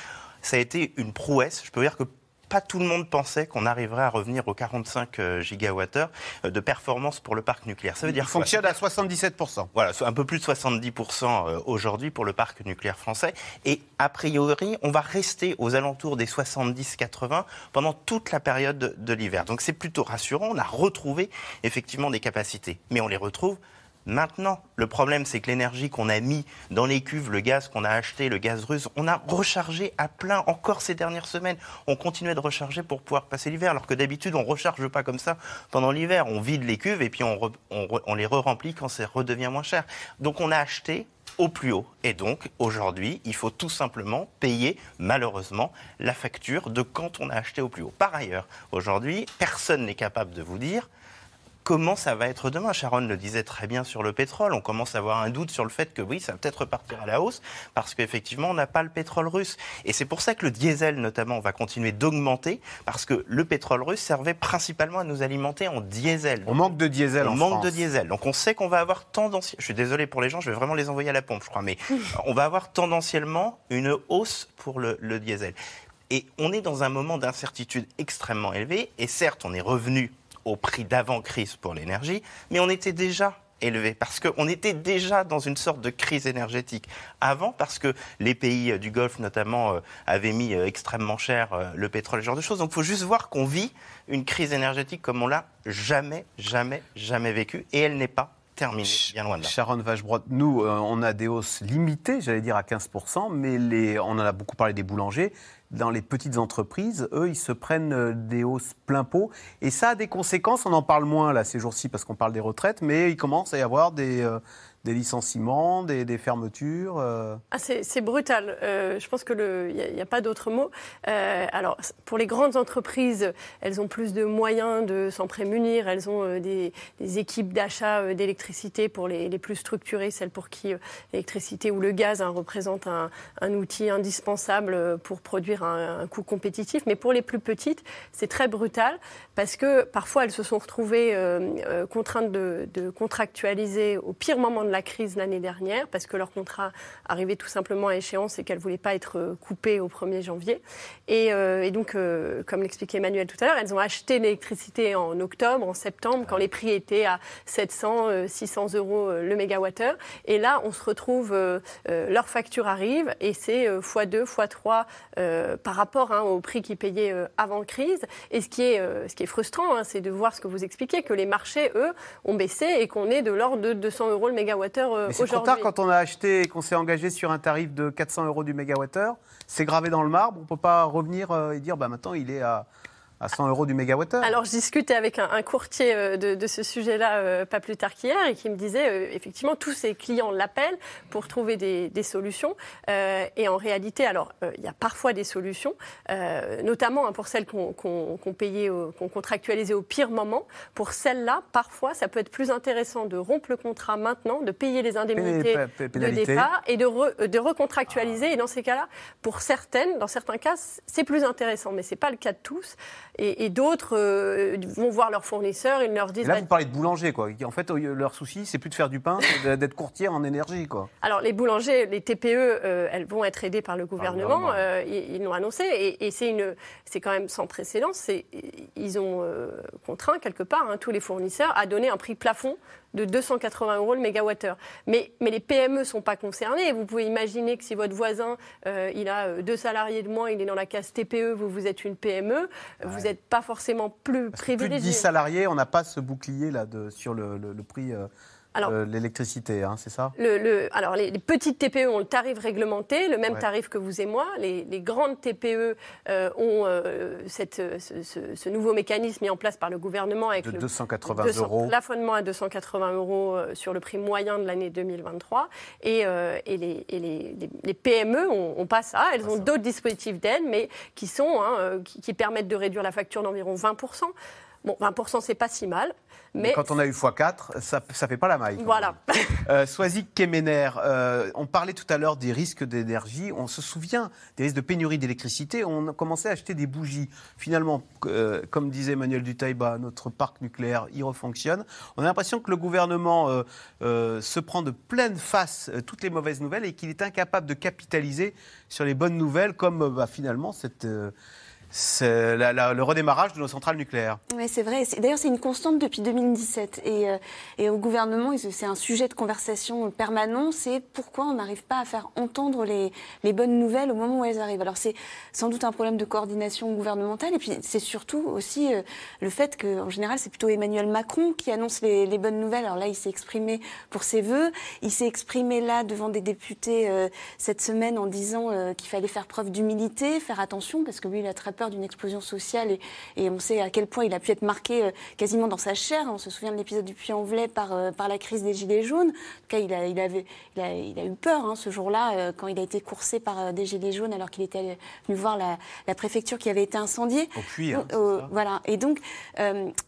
ça a été une prouesse. Je peux dire que pas tout le monde pensait qu'on arriverait à revenir aux 45 euh, gigawattheures euh, de performance pour le parc nucléaire. Ça veut dire Il fonctionne à 77%. Voilà, un peu plus de 70% euh, aujourd'hui pour le parc nucléaire français. Et a priori, on va rester aux alentours des 70-80 pendant toute la période de l'hiver. Donc c'est plutôt rassurant. On a retrouvé effectivement des capacités. Mais on les retrouve Maintenant, le problème, c'est que l'énergie qu'on a mis dans les cuves, le gaz qu'on a acheté, le gaz russe, on a rechargé à plein encore ces dernières semaines. On continuait de recharger pour pouvoir passer l'hiver, alors que d'habitude, on ne recharge pas comme ça pendant l'hiver. On vide les cuves et puis on, les re-remplit quand ça redevient moins cher. Donc on a acheté au plus haut. Et donc, aujourd'hui, il faut tout simplement payer, malheureusement, la facture de quand on a acheté au plus haut. Par ailleurs, aujourd'hui, personne n'est capable de vous dire comment ça va être demain? Sharon le disait très bien sur le pétrole. On commence à avoir un doute sur le fait que oui, ça va peut-être repartir à la hausse parce qu'effectivement, on n'a pas le pétrole russe. Et c'est pour ça que le diesel, notamment, va continuer d'augmenter parce que le pétrole russe servait principalement à nous alimenter en diesel. on manque de diesel on en manque de diesel. Donc on sait qu'on va avoir tendanciellement, je suis désolé pour les gens, je vais vraiment les envoyer à la pompe, je crois, mais on va avoir tendanciellement une hausse pour le, le diesel. Et on est dans un moment d'incertitude extrêmement élevé. Et certes, on est revenu au prix d'avant-crise pour l'énergie, mais on était déjà élevé parce qu'on était déjà dans une sorte de crise énergétique. Avant, parce que les pays euh, du Golfe notamment euh, avaient mis euh, extrêmement cher le pétrole, ce genre de choses. Donc il faut juste voir qu'on vit une crise énergétique comme on l'a jamais, jamais, jamais vécu et elle n'est pas terminée, bien loin de là. Sharon Vachebrot, nous, on a des hausses limitées, j'allais dire à 15%, mais les, on en a beaucoup parlé des boulangers dans les petites entreprises, eux, ils se prennent euh, des hausses plein pot. Et ça a des conséquences, on en parle moins là ces jours-ci parce qu'on parle des retraites, mais il commence à y avoir des, euh, des licenciements, des, fermetures euh ah, C'est brutal. Euh, je pense qu'il n'y a, pas d'autre mot. Euh, alors, pour les grandes entreprises, elles ont plus de moyens de s'en prémunir. Elles ont des, équipes d'achat d'électricité pour les, plus structurées, celles pour qui l'électricité ou le gaz hein, représente un, outil indispensable pour produire un, coût compétitif. Mais pour les plus petites, c'est très brutal parce que parfois elles se sont retrouvées contraintes de, contractualiser au pire moment de la crise l'année dernière parce que leur contrat arrivait tout simplement à échéance et qu'elles ne voulaient pas être euh, coupées au 1er janvier. Et, euh, donc, euh, comme l'expliquait Emmanuel tout à l'heure, elles ont acheté l'électricité en octobre, en septembre, quand les prix étaient à 700, 600 euros le mégawattheure. Et là, on se retrouve, leur facture arrive et c'est x2, x3 par rapport hein, au prix qu'ils payaient avant crise. Et ce qui est, ce qui est frustrant, hein, c'est de voir ce que vous expliquez, que les marchés, eux, ont baissé et qu'on est de l'ordre de 200 euros le mégawattheure euh, c'est trop tard quand on a acheté et qu'on s'est engagé sur un tarif de 400 euros du mégawattheure. C'est gravé dans le marbre. On ne peut pas revenir euh, et dire bah, maintenant il est à à 100 euros du mégawattheure. Alors, je discutais avec un, courtier euh, de, ce sujet-là euh, pas plus tard qu'hier et qui me disait euh, effectivement tous ses clients l'appellent pour trouver des, solutions. et en réalité, alors il y a parfois des solutions, notamment hein, pour celles qu'on payait, qu'on contractualisait au pire moment. Pour celles-là, parfois, ça peut être plus intéressant de rompre le contrat maintenant, de payer les indemnités de départ et de, de recontractualiser. Et dans ces cas-là, pour certaines, dans certains cas, c'est plus intéressant, mais c'est pas le cas de tous et, d'autres euh, vont voir leurs fournisseurs, ils leur disent. là, bah, vous parlez de boulanger, quoi. En fait, leur souci, c'est plus de faire du pain, c'est d'être courtier en énergie, quoi. Alors, les boulangers, les TPE, euh, elles vont être aidées par le gouvernement. Euh, ils l'ont annoncé, et, c'est une, c'est quand même sans précédent. Ils ont contraint quelque part hein, tous les fournisseurs à donner un prix plafond de 280 euros le mégawattheure. Mais, mais les PME ne sont pas concernées. Vous pouvez imaginer que si votre voisin, euh, il a euh, deux salariés de moins, il est dans la case TPE, vous, vous êtes une PME, vous n'êtes pas forcément plus privilégié. Plus de 10 salariés, on n'a pas ce bouclier là de, sur le, le, prix. Euh, euh, l'électricité, hein, c'est ça le, Alors, les, petites TPE ont le tarif réglementé, le même tarif que vous et moi. Les, grandes TPE euh, ont euh, cette, ce, nouveau mécanisme mis en place par le gouvernement avec de le 280 euros. plafonnement à 280 euros sur le prix moyen de l'année 2023. Et, et, les, les, PME ont, pas ça. Elles ont d'autres dispositifs d'aide, mais qui, sont, hein, qui, qui permettent de réduire la facture d'environ 20%. Bon, 20%, c'est pas si mal. Mais, quand on a eu x4, ça ne fait pas la maille. Voilà. euh, Soazic Kemener, euh, on parlait tout à l'heure des risques d'énergie. On se souvient des risques de pénurie d'électricité. On a commencé à acheter des bougies. Finalement, euh, comme disait Emmanuel Dutaïba, notre parc nucléaire, il refonctionne. On a l'impression que le gouvernement euh, se prend de pleine face toutes les mauvaises nouvelles et qu'il est incapable de capitaliser sur les bonnes nouvelles, comme bah, finalement cette c'est le redémarrage de nos centrales nucléaires. Oui, c'est vrai. D'ailleurs, c'est une constante depuis 2017. Et, euh, et au gouvernement, c'est un sujet de conversation permanent. C'est pourquoi on n'arrive pas à faire entendre les, bonnes nouvelles au moment où elles arrivent. Alors, c'est sans doute un problème de coordination gouvernementale. Et puis, c'est surtout aussi euh, le fait qu'en général, c'est plutôt Emmanuel Macron qui annonce les, les, bonnes nouvelles. Alors là, il s'est exprimé pour ses voeux. Il s'est exprimé là devant des députés euh, cette semaine en disant qu'il fallait faire preuve d'humilité, faire attention, parce que lui, il a très peur d'une explosion sociale et, et, on sait à quel point il a pu être marqué euh, quasiment dans sa chair. On se souvient de l'épisode du Puy-en-Velay par, euh, par la crise des Gilets jaunes. En tout cas, il a, il avait, il a, il a eu peur hein, ce jour-là euh, quand il a été coursé par des Gilets jaunes alors qu'il était venu voir la, la, préfecture qui avait été incendiée. Au puits, hein, voilà. Et donc,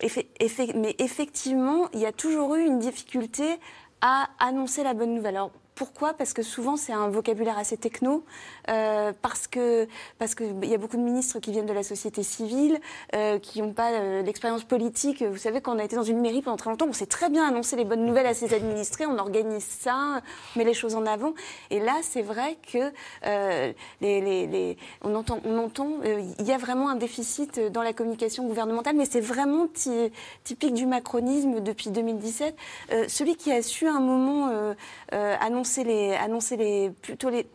effet, effet, mais effectivement, il y a toujours eu une difficulté à annoncer la bonne nouvelle. Alors, pourquoi? Parce que souvent c'est un vocabulaire assez techno, euh, parce que parce qu'il y a beaucoup de ministres qui viennent de la société civile, euh, qui n'ont pas euh, l'expérience politique. Vous savez, quand on a été dans une mairie pendant très longtemps, on sait très bien annoncer les bonnes nouvelles à ses administrés, on organise ça, on met les choses en avant. Et là, c'est vrai que euh, les, on entend, on entend, il y a vraiment un déficit dans la communication gouvernementale, mais c'est vraiment typique du macronisme depuis 2017. celui qui a su à un moment annoncer les, annoncer les, plutôt les,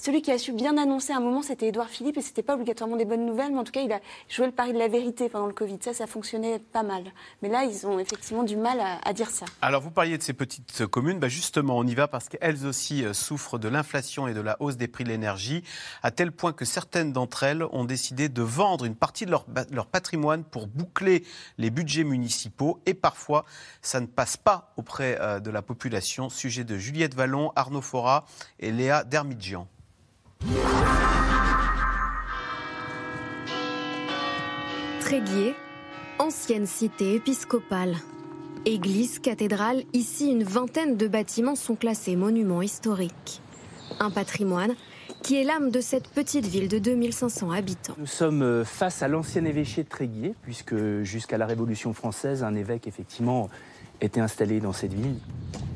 celui qui a su bien annoncer à un moment, c'était Édouard Philippe, et c'était pas obligatoirement des bonnes nouvelles, mais en tout cas, il a joué le pari de la vérité pendant le Covid. Ça, ça fonctionnait pas mal. Mais là, ils ont effectivement du mal à, dire ça. Alors, vous parliez de ces petites communes. Bah justement, on y va parce qu'elles aussi euh, souffrent de l'inflation et de la hausse des prix de l'énergie, à tel point que certaines d'entre elles ont décidé de vendre une partie de leur, leur patrimoine pour boucler les budgets municipaux. Et parfois, ça ne passe pas auprès euh, de la population. Sujet de Juliette Vallon, Arnaud Fora et Léa Dermidjian. Tréguier, ancienne cité épiscopale. Église, cathédrale, ici une vingtaine de bâtiments sont classés monuments historiques. Un patrimoine qui est l'âme de cette petite ville de 2500 habitants. Nous sommes euh, face à l'ancien évêché de Tréguier, puisque jusqu'à la Révolution française, un évêque effectivement était installé dans cette ville.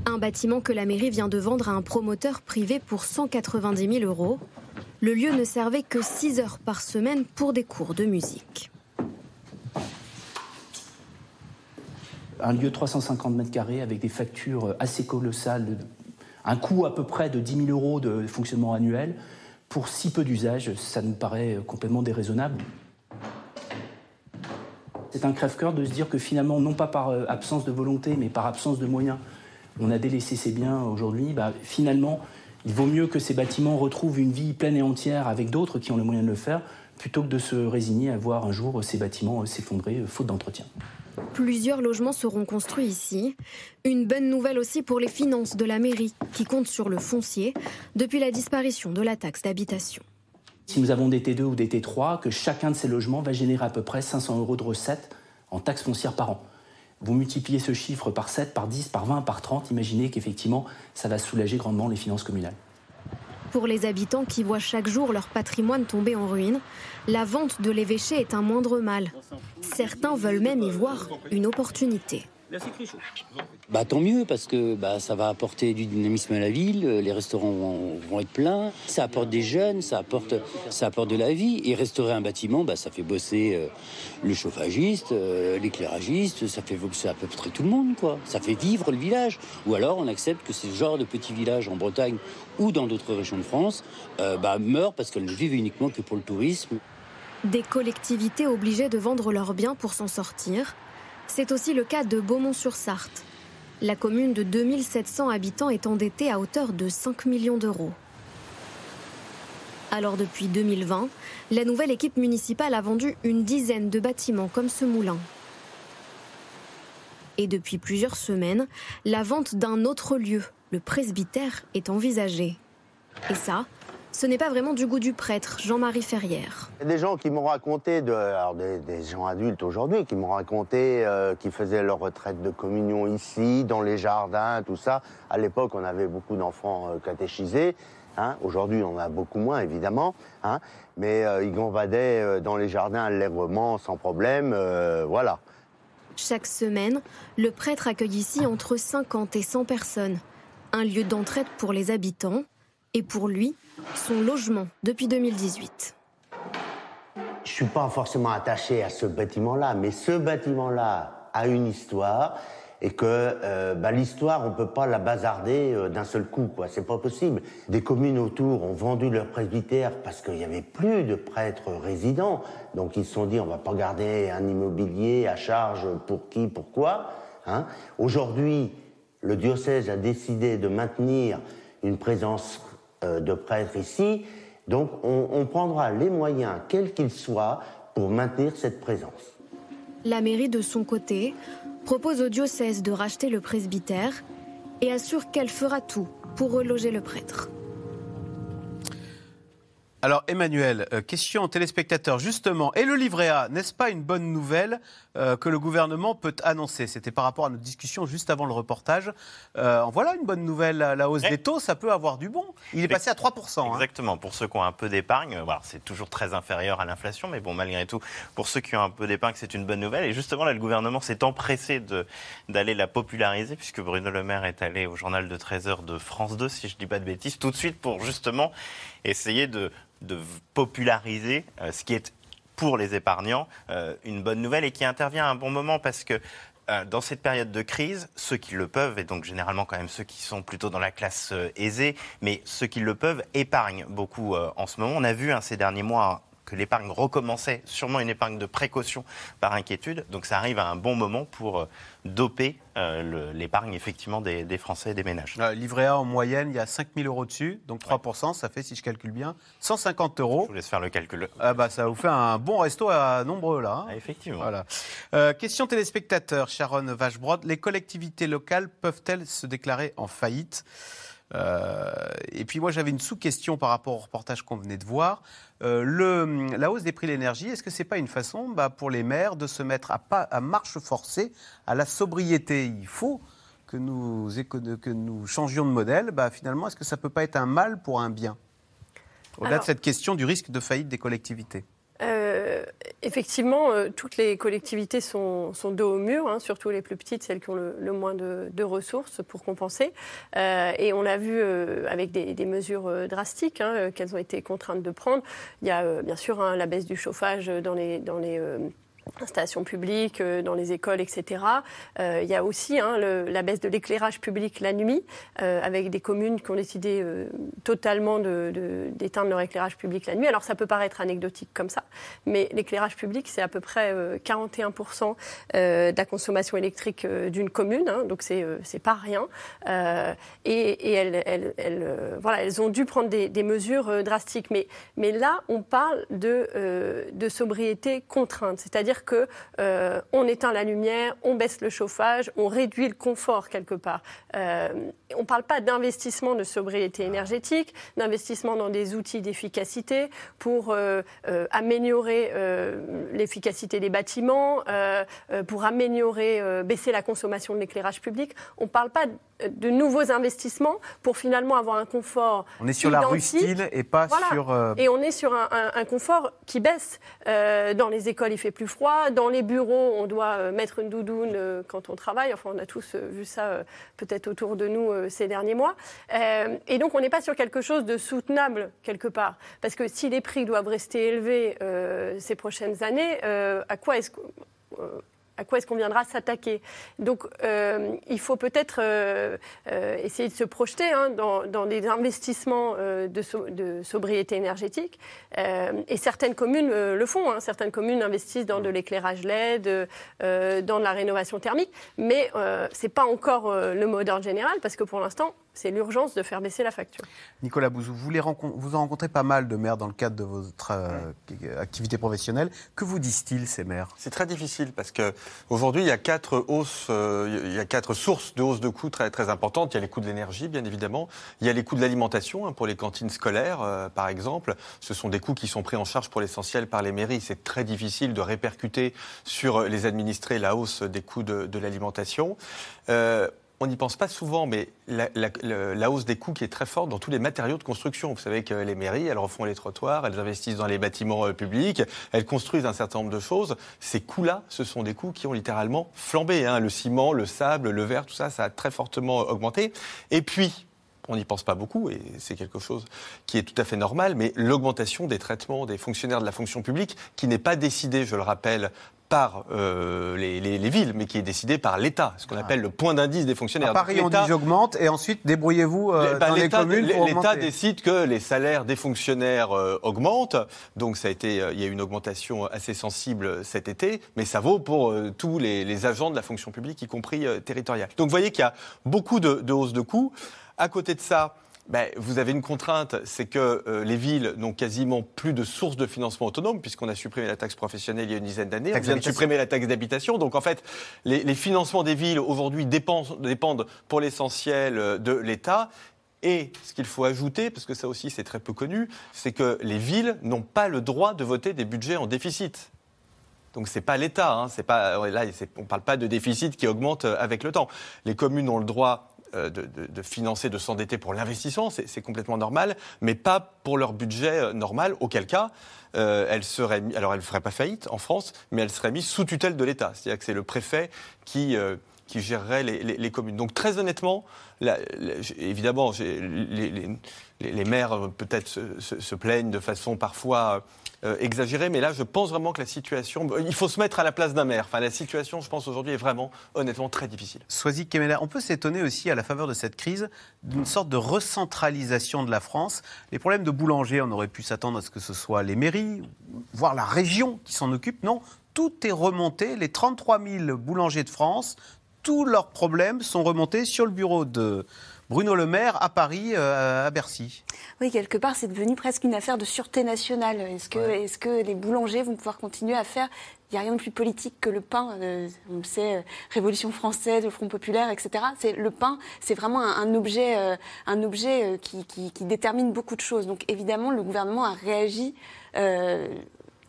Un bâtiment que la mairie vient de vendre à un promoteur privé pour 190 000 euros. Le lieu ne servait que 6 heures par semaine pour des cours de musique. Un lieu de 350 mètres carrés avec des factures assez colossales, un coût à peu près de 10 000 euros de fonctionnement annuel. Pour si peu d'usage, ça nous paraît complètement déraisonnable. C'est un crève-cœur de se dire que finalement, non pas par euh, absence de volonté, mais par absence de moyens, on a délaissé ces biens aujourd'hui. Bah, finalement, il vaut mieux que ces bâtiments retrouvent une vie pleine et entière avec d'autres qui ont le moyen de le faire, plutôt que de se résigner à voir un jour ces bâtiments s'effondrer euh, faute d'entretien. Plusieurs logements seront construits ici. Une bonne nouvelle aussi pour les finances de la mairie, qui compte sur le foncier depuis la disparition de la taxe d'habitation. Si nous avons des T2 ou des T3, que chacun de ces logements va générer à peu près 500 euros de recettes en taxes foncières par an. Vous multipliez ce chiffre par 7, par 10, par 20, par 30, imaginez qu'effectivement, ça va soulager grandement les finances communales. Pour les habitants qui voient chaque jour leur patrimoine tomber en ruine, la vente de l'évêché est un moindre mal. Certains veulent même y voir une opportunité. Bah, tant mieux, parce que bah, ça va apporter du dynamisme à la ville, les restaurants vont, vont être pleins, ça apporte des jeunes, ça apporte, ça apporte de la vie. Et restaurer un bâtiment, bah, ça fait bosser euh, le chauffagiste, euh, l'éclairagiste, ça fait bosser à peu près tout le monde, quoi. Ça fait vivre le village. Ou alors on accepte que ce genre de petits villages en Bretagne ou dans d'autres régions de France euh, bah, meurent parce qu'elles ne vivent uniquement que pour le tourisme. Des collectivités obligées de vendre leurs biens pour s'en sortir. C'est aussi le cas de Beaumont-sur-Sarthe. La commune de 2700 habitants est endettée à hauteur de 5 millions d'euros. Alors depuis 2020, la nouvelle équipe municipale a vendu une dizaine de bâtiments comme ce moulin. Et depuis plusieurs semaines, la vente d'un autre lieu, le presbytère, est envisagée. Et ça, ce n'est pas vraiment du goût du prêtre, Jean-Marie Ferrière. Il y a des gens qui m'ont raconté, de, alors des, des gens adultes aujourd'hui, qui m'ont raconté euh, qu'ils faisaient leur retraite de communion ici, dans les jardins, tout ça. À l'époque, on avait beaucoup d'enfants euh, catéchisés. Hein. Aujourd'hui, on en a beaucoup moins, évidemment. Hein. Mais euh, ils gambadaient dans les jardins allègrement, sans problème. voilà. Chaque semaine, le prêtre accueille ici entre 50 et 100 personnes. Un lieu d'entraide pour les habitants et pour lui, son logement depuis 2018. Je suis pas forcément attaché à ce bâtiment-là, mais ce bâtiment-là a une histoire et que euh, bah, l'histoire, on peut pas la bazarder euh, d'un seul coup, quoi. C'est pas possible. Des communes autour ont vendu leur presbytère parce qu'il y avait plus de prêtres résidents, donc ils se sont dit on va pas garder un immobilier à charge pour qui, pourquoi. Hein. Aujourd'hui, le diocèse a décidé de maintenir une présence de prêtres ici, donc on, on prendra les moyens, quels qu'ils soient, pour maintenir cette présence. La mairie, de son côté, propose au diocèse de racheter le presbytère et assure qu'elle fera tout pour reloger le prêtre. Alors Emmanuel, euh, question aux téléspectateurs justement. Et le livret A, n'est-ce pas une bonne nouvelle euh, que le gouvernement peut annoncer? C'était par rapport à notre discussion juste avant le reportage. Euh, voilà une bonne nouvelle, la hausse des taux, ça peut avoir du bon. Il est passé à 3%. hein. Exactement. Pour ceux qui ont un peu d'épargne, voilà, c'est toujours très inférieur à l'inflation, mais bon, malgré tout, pour ceux qui ont un peu d'épargne, c'est une bonne nouvelle. Et justement, là, le gouvernement s'est empressé d'aller la populariser, puisque Bruno Le Maire est allé au journal de 13h de France 2, si je dis pas de bêtises, tout de suite pour justement essayer de, de populariser euh, ce qui est pour les épargnants euh, une bonne nouvelle et qui intervient à un bon moment parce que euh, dans cette période de crise, ceux qui le peuvent, et donc généralement quand même ceux qui sont plutôt dans la classe aisée, mais ceux qui le peuvent épargnent beaucoup en ce moment. On a vu hein, ces derniers mois que l'épargne recommençait, sûrement une épargne de précaution par inquiétude. Donc ça arrive à un bon moment pour euh, doper euh, l'épargne effectivement des, des Français et des ménages. Euh, livret A en moyenne, il y a 5 000 euros dessus, donc 3%, ça fait, si je calcule bien, 150 euros. Je vous laisse faire le calcul. Ah bah, ça vous fait un bon resto à nombreux là. hein. Ah, effectivement. Voilà. Euh, question téléspectateur, Sharon Vachebrod. Les collectivités locales peuvent-elles se déclarer en faillite? Et puis moi j'avais une sous-question par rapport au reportage qu'on venait de voir. Euh, le, la hausse des prix de l'énergie, est-ce que c'est pas une façon bah, pour les maires de se mettre à, pas, à marche forcée à la sobriété? Il faut que nous, que nous changions de modèle. Bah, finalement, est-ce que ça peut pas être un mal pour un bien? Au-delà de cette question du risque de faillite des collectivités. Euh, effectivement, euh, toutes les collectivités sont, dos au mur, hein, surtout les plus petites, celles qui ont le, moins de, ressources pour compenser. Euh, et on l'a vu avec des, mesures drastiques hein, qu'elles ont été contraintes de prendre. Il y a bien sûr hein, la baisse du chauffage dans les, dans les installations publiques, euh, dans les écoles, etc. Euh, il y a aussi hein, la baisse de l'éclairage public la nuit, euh, avec des communes qui ont décidé totalement d'éteindre leur éclairage public la nuit. Alors ça peut paraître anecdotique comme ça, mais l'éclairage public, c'est à peu près euh, 41% euh, de la consommation électrique d'une commune, hein, donc c'est pas rien. Et elles, voilà, elles ont dû prendre des, des mesures drastiques. Mais, mais là, on parle de, de sobriété contrainte, c'est-à-dire que euh, on éteint la lumière, on baisse le chauffage, on réduit le confort quelque part. Euh, on ne parle pas d'investissement de sobriété énergétique, d'investissement dans des outils d'efficacité pour euh, améliorer l'efficacité des bâtiments, pour améliorer, baisser la consommation de l'éclairage public. On ne parle pas de- nouveaux investissements pour finalement avoir un confort. On est sur la rustine et pas Voilà. sur. Et on est sur un, un- un confort qui baisse. Dans les écoles, il fait plus froid. Dans les bureaux, on doit euh, mettre une doudoune euh, quand on travaille. Enfin, on a tous euh, vu ça peut-être autour de nous ces derniers mois. Et donc, on n'est pas sur quelque chose de soutenable quelque part. Parce que si les prix doivent rester élevés ces prochaines années, à quoi est-ce euh, à quoi est-ce qu'on viendra s'attaquer Donc, euh, il faut peut-être euh, euh, essayer de se projeter hein, dans, dans des investissements de, so- de sobriété énergétique. Et certaines communes le font. hein. Certaines communes investissent dans de l'éclairage LED, dans de la rénovation thermique. Mais ce n'est pas encore le mot d'ordre général, parce que pour l'instant, c'est l'urgence de faire baisser la facture. Nicolas Bouzou, vous, les rencon- vous en rencontrez pas mal de maires dans le cadre de votre euh, activité professionnelle. Que vous disent-ils, ces maires? C'est très difficile parce que aujourd'hui il y a quatre hausses, euh, il y a quatre sources de hausse de coûts très très importantes. Il y a les coûts de l'énergie, bien évidemment. Il y a les coûts de l'alimentation hein, pour les cantines scolaires, euh, par exemple. Ce sont des coûts qui sont pris en charge pour l'essentiel par les mairies. C'est très difficile de répercuter sur les administrés la hausse des coûts de, de l'alimentation. Euh, on n'y pense pas souvent, mais la, hausse des coûts qui est très forte dans tous les matériaux de construction. Vous savez que les mairies, elles refont les trottoirs, elles investissent dans les bâtiments euh, publics, elles construisent un certain nombre de choses. Ces coûts-là, ce sont des coûts qui ont littéralement flambé. hein. Le ciment, le sable, le verre, tout ça, ça a très fortement augmenté. Et puis, on n'y pense pas beaucoup, et c'est quelque chose qui est tout à fait normal, mais l'augmentation des traitements des fonctionnaires de la fonction publique, qui n'est pas décidée, je le rappelle, par euh, les, les- les villes, mais qui est décidée par l'État, ce qu'on appelle le point d'indice des fonctionnaires. À Paris, Donc, on dit j'augmente et ensuite débrouillez-vous euh, bah, dans les communes L'État décide que les salaires des fonctionnaires euh, augmentent. Donc ça a été, il y a eu une augmentation assez sensible cet été, mais ça vaut pour tous les, les agents de la fonction publique, y compris territoriale. Donc vous voyez qu'il y a beaucoup de, de hausses de coûts. À côté de ça, ben, vous avez une contrainte, c'est que euh, les villes n'ont quasiment plus de sources de financement autonome, puisqu'on a supprimé la taxe professionnelle il y a une dizaine d'années. On vient de supprimer la taxe d'habitation. Donc en fait, les, les financements des villes aujourd'hui dépendent, pour l'essentiel euh, de l'État. Et ce qu'il faut ajouter, parce que ça aussi c'est très peu connu, c'est que les villes n'ont pas le droit de voter des budgets en déficit. Donc c'est pas l'État, hein, c'est pas ouais, là on parle pas de déficit qui augmente euh, avec le temps. Les communes ont le droit euh, de, de- financer, de s'endetter pour l'investissement, c'est complètement normal, mais pas pour leur budget euh, normal. Auquel cas, euh, elles seraient, mis- alors elles ne feraient pas faillite en France, mais elles seraient mises sous tutelle de l'État. C'est-à-dire que c'est le préfet qui euh, qui gérerait les, communes. Donc très honnêtement, évidemment, les, les- maires euh, peut-être se plaignent de façon parfois euh, exagéré, mais là, je pense vraiment que la situation. Il faut se mettre à la place d'un maire. Enfin, la situation, je pense, aujourd'hui est vraiment, honnêtement, très difficile. Soisy Kemeler, on peut s'étonner aussi, à la faveur de cette crise, d'une sorte de recentralisation de la France. Les problèmes de boulanger, on aurait pu s'attendre à ce que ce soit les mairies, voire la région qui s'en occupe. Non, tout est remonté. Les 33 000 boulangers de France, tous leurs problèmes sont remontés sur le bureau de Bruno Le Maire à Paris, euh, à Bercy. Oui, quelque part, c'est devenu presque une affaire de sûreté nationale. Est-ce que, est que les boulangers vont pouvoir continuer à faire? Il n'y a rien de plus politique que le pain. Euh, on le sait, euh, Révolution française, le Front populaire, etc. C'est le pain, c'est vraiment un, objet, un objet qui, qui, détermine beaucoup de choses. Donc évidemment, le gouvernement a réagi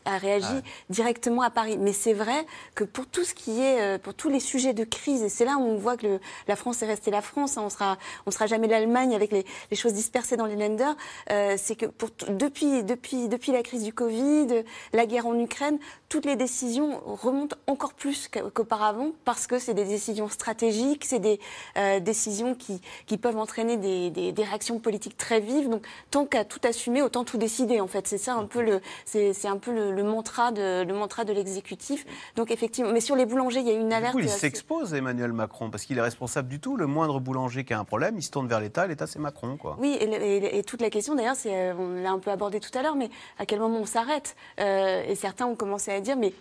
a réagi directement à Paris. Mais c'est vrai que pour tout ce qui est, euh, pour tous les sujets de crise, et c'est là où on voit que la France est restée la France, hein, on sera, on sera jamais l'Allemagne avec les, choses dispersées dans les lenders. Euh, c'est que pour depuis, depuis, depuis la crise du Covid, la guerre en Ukraine, toutes les décisions remontent encore plus qu'auparavant parce que c'est des décisions stratégiques, c'est des euh, décisions qui, qui peuvent entraîner des, des, des, réactions politiques très vives. Donc, tant qu'à tout assumer, autant tout décider. En fait, c'est ça un peu le, c'est un peu le, le mantra de, le mantra de l'exécutif. Donc effectivement, mais sur les boulangers, il y a une alerte. Du coup, il s'expose Emmanuel Macron parce qu'il est responsable du tout. Le moindre boulanger qui a un problème, il se tourne vers l'État. L'État, c'est Macron, quoi. Oui, et, toute la question d'ailleurs, c'est, euh, on l'a un peu abordé tout à l'heure, mais à quel moment on s'arrête? Euh, Et certains ont commencé à dire, mais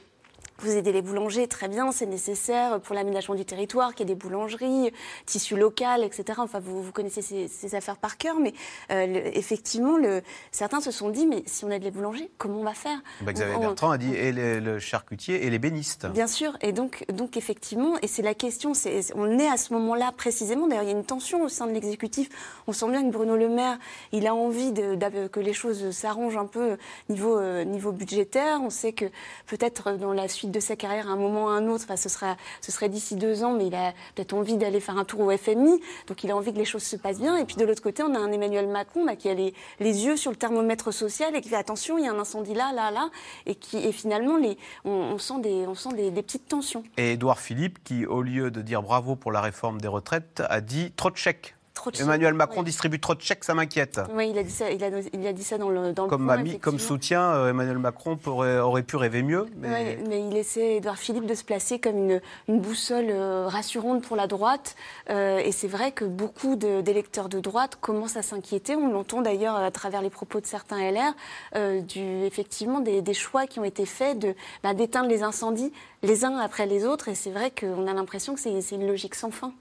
vous aidez les boulangers, très bien, c'est nécessaire pour l'aménagement du territoire, qu'il y ait des boulangeries, tissu local, etc. Enfin, vous, vous connaissez ces, affaires par cœur, mais euh, effectivement, le, certains se sont dit, mais si on aide les boulangers, comment on va faire? Bah, Xavier Bertrand a dit, et le charcutier et les bénistes. Bien sûr, et donc, donc effectivement, et c'est la question, on est à ce moment-là précisément, d'ailleurs, il y a une tension au sein de l'exécutif. On sent bien que Bruno Le Maire, il a envie de, que les choses s'arrangent un peu niveau, euh, niveau budgétaire. On sait que peut-être dans la suite de sa carrière à un moment ou à un autre. Enfin, ce, ce serait d'ici deux ans, mais il a peut-être envie d'aller faire un tour au FMI. Donc il a envie que les choses se passent bien. Et puis de l'autre côté, on a un Emmanuel Macron qui a les, les, yeux sur le thermomètre social et qui fait attention, il y a un incendie là, là, là. Et qui et finalement, les, on, sent, des, on sent des, des, petites tensions. Et Édouard Philippe, qui, au lieu de dire bravo pour la réforme des retraites, a dit trop de chèques. Emmanuel Macron distribue trop de chèques, ça m'inquiète. Oui, il a dit ça, il a, dit ça dans le, dans comme, le comme soutien, euh, Emmanuel Macron pourrait, aurait pu rêver mieux. Mais... mais il essaie, Edouard Philippe, de se placer comme une, une boussole euh, rassurante pour la droite. Euh, et c'est vrai que beaucoup d'électeurs de, droite commencent à s'inquiéter. On l'entend d'ailleurs à travers les propos de certains LR, du, effectivement, des, des, choix qui ont été faits de, bah, d'éteindre les incendies les uns après les autres. Et c'est vrai qu'on a l'impression que c'est une logique sans fin.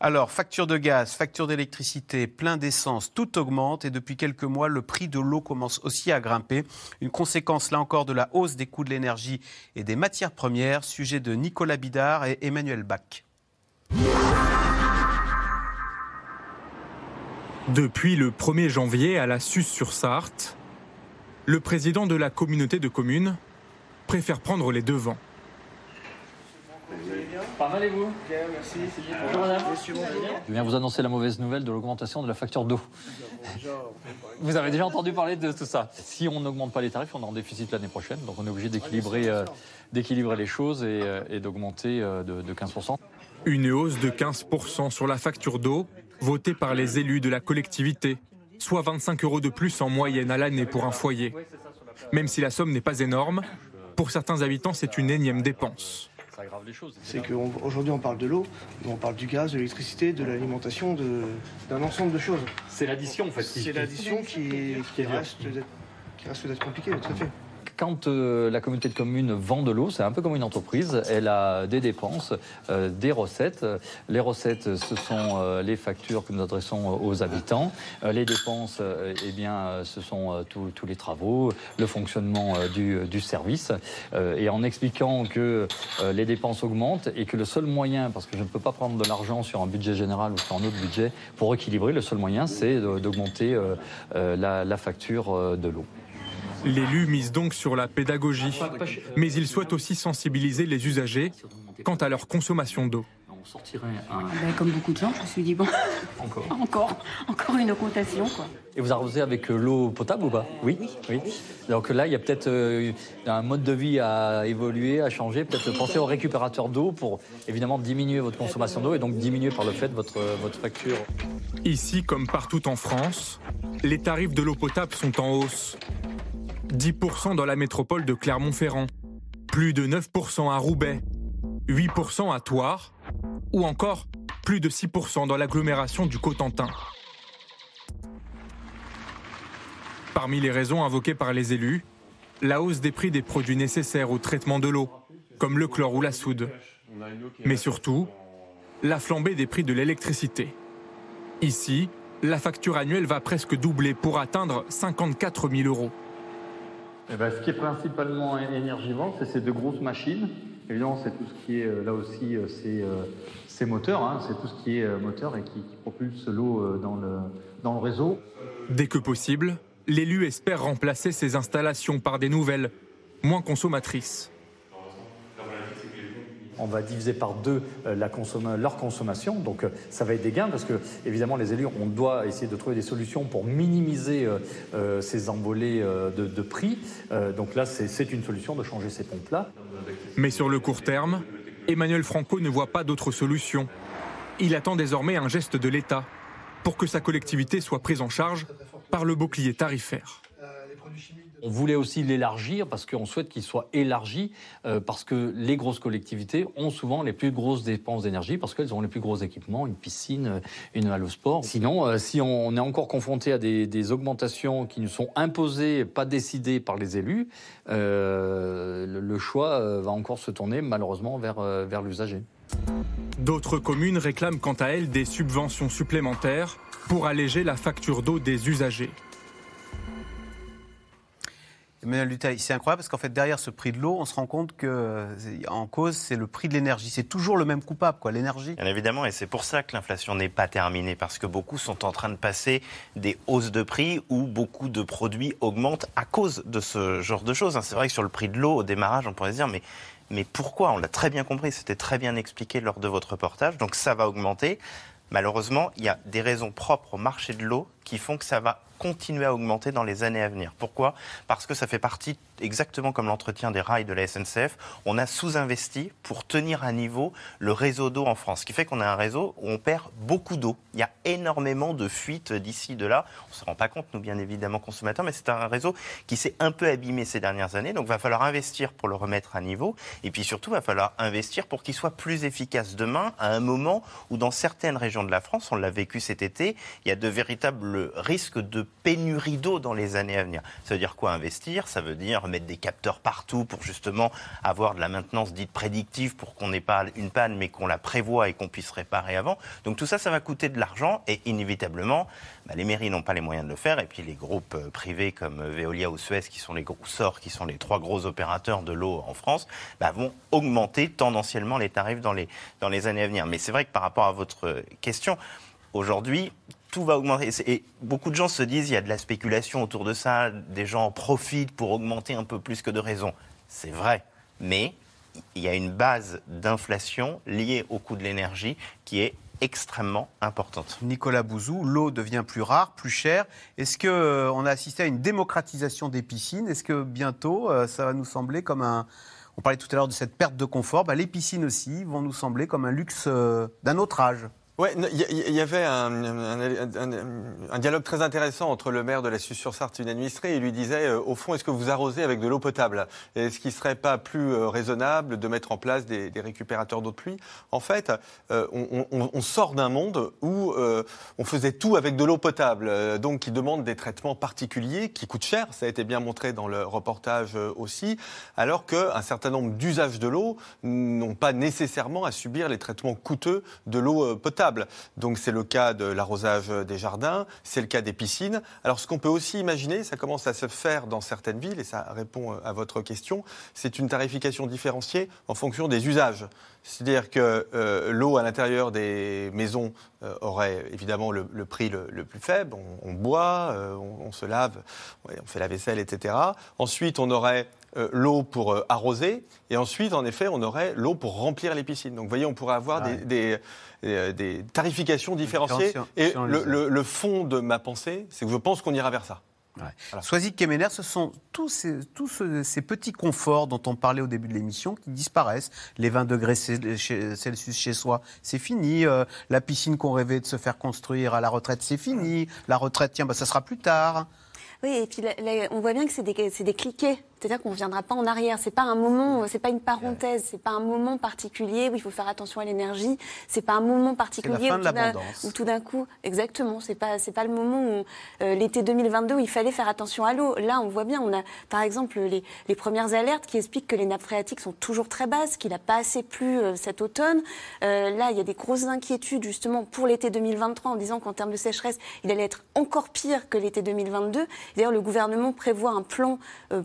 Alors, facture de gaz, facture d'électricité, plein d'essence, tout augmente et depuis quelques mois, le prix de l'eau commence aussi à grimper. Une conséquence, là encore, de la hausse des coûts de l'énergie et des matières premières. Sujet de Nicolas Bidard et Emmanuel Bach. Depuis le 1er janvier à la Suze-sur-Sarthe, le président de la communauté de communes préfère prendre les devants. Pas mal et vous Bien, merci. Bonjour madame. Je viens vous annoncer la mauvaise nouvelle de l'augmentation de la facture d'eau. Vous avez déjà entendu parler de tout ça. Si on n'augmente pas les tarifs, on est en déficit l'année prochaine. Donc on est obligé d'équilibrer euh, les choses et, euh, d'augmenter euh, de, de 15%. Une hausse de 15% sur la facture d'eau votée par les élus de la collectivité, soit 25 euros de plus en moyenne à l'année pour un foyer. Même si la somme n'est pas énorme, pour certains habitants, c'est une énième dépense. C'est qu'aujourd'hui on, parle de l'eau, mais on parle du gaz, de l'électricité, de l'alimentation, d'un ensemble de choses. C'est l'addition en fait. C'est l'addition qui, qui, reste d'être compliquée, tout à fait. Quand euh, la communauté de communes vend de l'eau, c'est un peu comme une entreprise. Elle a des dépenses, euh, des recettes. Les recettes, ce sont euh, les factures que nous adressons aux habitants. les dépenses, eh bien, ce sont tous les travaux, le fonctionnement du, service. et en expliquant que les dépenses augmentent et que le seul moyen, parce que je ne peux pas prendre de l'argent sur un budget général ou sur un autre budget pour équilibrer, le seul moyen, c'est d'augmenter la facture de l'eau. L'élu mise donc sur la pédagogie, mais il souhaite aussi sensibiliser les usagers quant à leur consommation d'eau. Ah ben, comme beaucoup de gens, je me suis dit, bon, encore, encore, encore une augmentation. Quoi. Et vous arrosez avec euh, l'eau potable ou pas? Oui. oui. Donc là, il y a peut-être euh, un mode de vie à évoluer, à changer. Peut-être penser au récupérateur d'eau pour évidemment diminuer votre consommation d'eau et donc diminuer par le fait votre, votre facture. Ici, comme partout en France, les tarifs de l'eau potable sont en hausse. 10% dans la métropole de Clermont-Ferrand, plus de 9% à Roubaix, 8% à Thouars, ou encore plus de 6% dans l'agglomération du Cotentin. Parmi les raisons invoquées par les élus, la hausse des prix des produits nécessaires au traitement de l'eau, comme le chlore ou la soude. Mais surtout, la flambée des prix de l'électricité. Ici, la facture annuelle va presque doubler pour atteindre 54 000 euros. Eh ben, ce qui est principalement énergivore, c'est ces deux grosses machines. Évidemment, c'est tout ce qui est là aussi, c'est ces moteurs, hein. c'est tout ce qui est moteur et qui, qui propulse l'eau dans le, dans le réseau. Dès que possible, l'élu espère remplacer ces installations par des nouvelles, moins consommatrices. On va diviser par deux euh, la leur consommation, donc euh, ça va être des gains parce que évidemment les élus, on doit essayer de trouver des solutions pour minimiser euh, ces envolées de, de, prix. donc là, c'est une solution de changer ces pompes-là. Mais sur le court terme, Emmanuel Franco ne voit pas d'autre solution. Il attend désormais un geste de l'État pour que sa collectivité soit prise en charge par le bouclier tarifaire. On voulait aussi l'élargir parce qu'on souhaite qu'il soit élargi euh, parce que les grosses collectivités ont souvent les plus grosses dépenses d'énergie parce qu'elles ont les plus gros équipements, une piscine, euh, une halle au sport. Sinon, euh, si on est encore confronté à des, augmentations qui nous sont imposées, pas décidées par les élus, le, le, choix va encore se tourner malheureusement vers, vers l'usager. D'autres communes réclament quant à elles des subventions supplémentaires pour alléger la facture d'eau des usagers. Emmanuel c'est incroyable parce qu'en fait, derrière ce prix de l'eau, on se rend compte que en cause, c'est le prix de l'énergie. C'est toujours le même coupable, quoi, l'énergie. Bien évidemment, et c'est pour ça que l'inflation n'est pas terminée, parce que beaucoup sont en train de passer des hausses de prix où beaucoup de produits augmentent à cause de ce genre de choses. C'est vrai que sur le prix de l'eau, au démarrage, on pourrait se dire, mais mais pourquoi? On l'a très bien compris, c'était très bien expliqué lors de votre reportage, donc ça va augmenter. Malheureusement, il y a des raisons propres au marché de l'eau qui font que ça va continuer à augmenter dans les années à venir. Pourquoi? Parce que ça fait partie, exactement comme l'entretien des rails de la SNCF, on a sous-investi pour tenir à niveau le réseau d'eau en France. Ce qui fait qu'on a un réseau où on perd beaucoup d'eau. Il y a énormément de fuites d'ici, de là. On ne se rend pas compte, nous, bien évidemment, consommateurs, mais c'est un réseau qui s'est un peu abîmé ces dernières années. Donc, il va falloir investir pour le remettre à niveau. Et puis surtout, il va falloir investir pour qu'il soit plus efficace demain, à un moment où, dans certaines régions de la France, on l'a vécu cet été, il y a de véritables risques de pénurie d'eau dans les années à venir. Ça veut dire quoi investir? Ça veut dire mettre des capteurs partout pour justement avoir de la maintenance dite prédictive pour qu'on n'ait pas une panne mais qu'on la prévoit et qu'on puisse réparer avant. Donc tout ça, ça va coûter de l'argent et inévitablement, bah, les mairies n'ont pas les moyens de le faire et puis les groupes euh, privés comme euh, Veolia ou Suez qui sont les gros sorts, qui sont les trois gros opérateurs de l'eau en France, bah, vont augmenter tendanciellement les tarifs dans les, dans les années à venir. Mais c'est vrai que par rapport à votre question, aujourd'hui, tout va augmenter. Et beaucoup de gens se disent il y a de la spéculation autour de ça, des gens en profitent pour augmenter un peu plus que de raison. C'est vrai, mais il y a une base d'inflation liée au coût de l'énergie qui est extrêmement importante. Nicolas Bouzou, l'eau devient plus rare, plus chère. Est-ce qu'on euh, a assisté à une démocratisation des piscines? Est-ce que bientôt, euh, ça va nous sembler comme un... On parlait tout à l'heure de cette perte de confort. Bah, les piscines aussi vont nous sembler comme un luxe euh, d'un autre âge. Oui, il y, avait un, dialogue très intéressant entre le maire de la Suisse-sur-Sarthe, une administrée, et il lui disait, euh, au fond, est-ce que vous arrosez avec de l'eau potable? Est-ce qu'il ne serait pas plus euh, raisonnable de mettre en place des, récupérateurs d'eau de pluie? En fait, euh, on, on, sort d'un monde où on faisait tout avec de l'eau potable, donc qui demande des traitements particuliers, qui coûtent cher, ça a été bien montré dans le reportage aussi, alors qu'un certain nombre d'usages de l'eau n'ont pas nécessairement à subir les traitements coûteux de l'eau potable. Donc c'est le cas de l'arrosage des jardins, c'est le cas des piscines. Alors ce qu'on peut aussi imaginer, ça commence à se faire dans certaines villes, et ça répond à votre question, c'est une tarification différenciée en fonction des usages. C'est-à-dire que euh, l'eau à l'intérieur des maisons euh, aurait évidemment le, prix le, plus faible. On, boit, euh, on, se lave, on fait la vaisselle, etc. Ensuite, on aurait euh, l'eau pour euh, arroser, et ensuite, en effet, on aurait l'eau pour remplir les piscines. Donc, vous voyez, on pourrait avoir ouais. des, des, des, tarifications différenciées. Et le, le fond de ma pensée, c'est que je pense qu'on ira vers ça. Ouais. Voilà. Soisy Kemener, ce sont tous, ces, tous ces, petits conforts dont on parlait au début de l'émission qui disparaissent. Les 20 degrés Celsius chez soi, c'est fini. Euh, la piscine qu'on rêvait de se faire construire à la retraite, c'est fini. La retraite, tiens, bah, ça sera plus tard. Oui, et puis là, là, on voit bien que c'est des, c'est des cliquets. C'est-à-dire qu'on ne reviendra pas en arrière. C'est pas un moment, c'est pas une parenthèse, c'est pas un moment particulier où il faut faire attention à l'énergie. C'est pas un moment particulier où, tout d'un- tout coup, exactement, c'est pas c'est pas le moment où euh, l'été 2022 où il fallait faire attention à l'eau. Là, on voit bien, on a par exemple les, les premières alertes qui expliquent que les nappes phréatiques sont toujours très basses, qu'il n'a pas assez plu euh, cet automne. Euh, là, il y a des grosses inquiétudes justement pour l'été 2023 en disant qu'en termes de sécheresse, il allait être encore pire que l'été 2022. D'ailleurs, le gouvernement prévoit un plan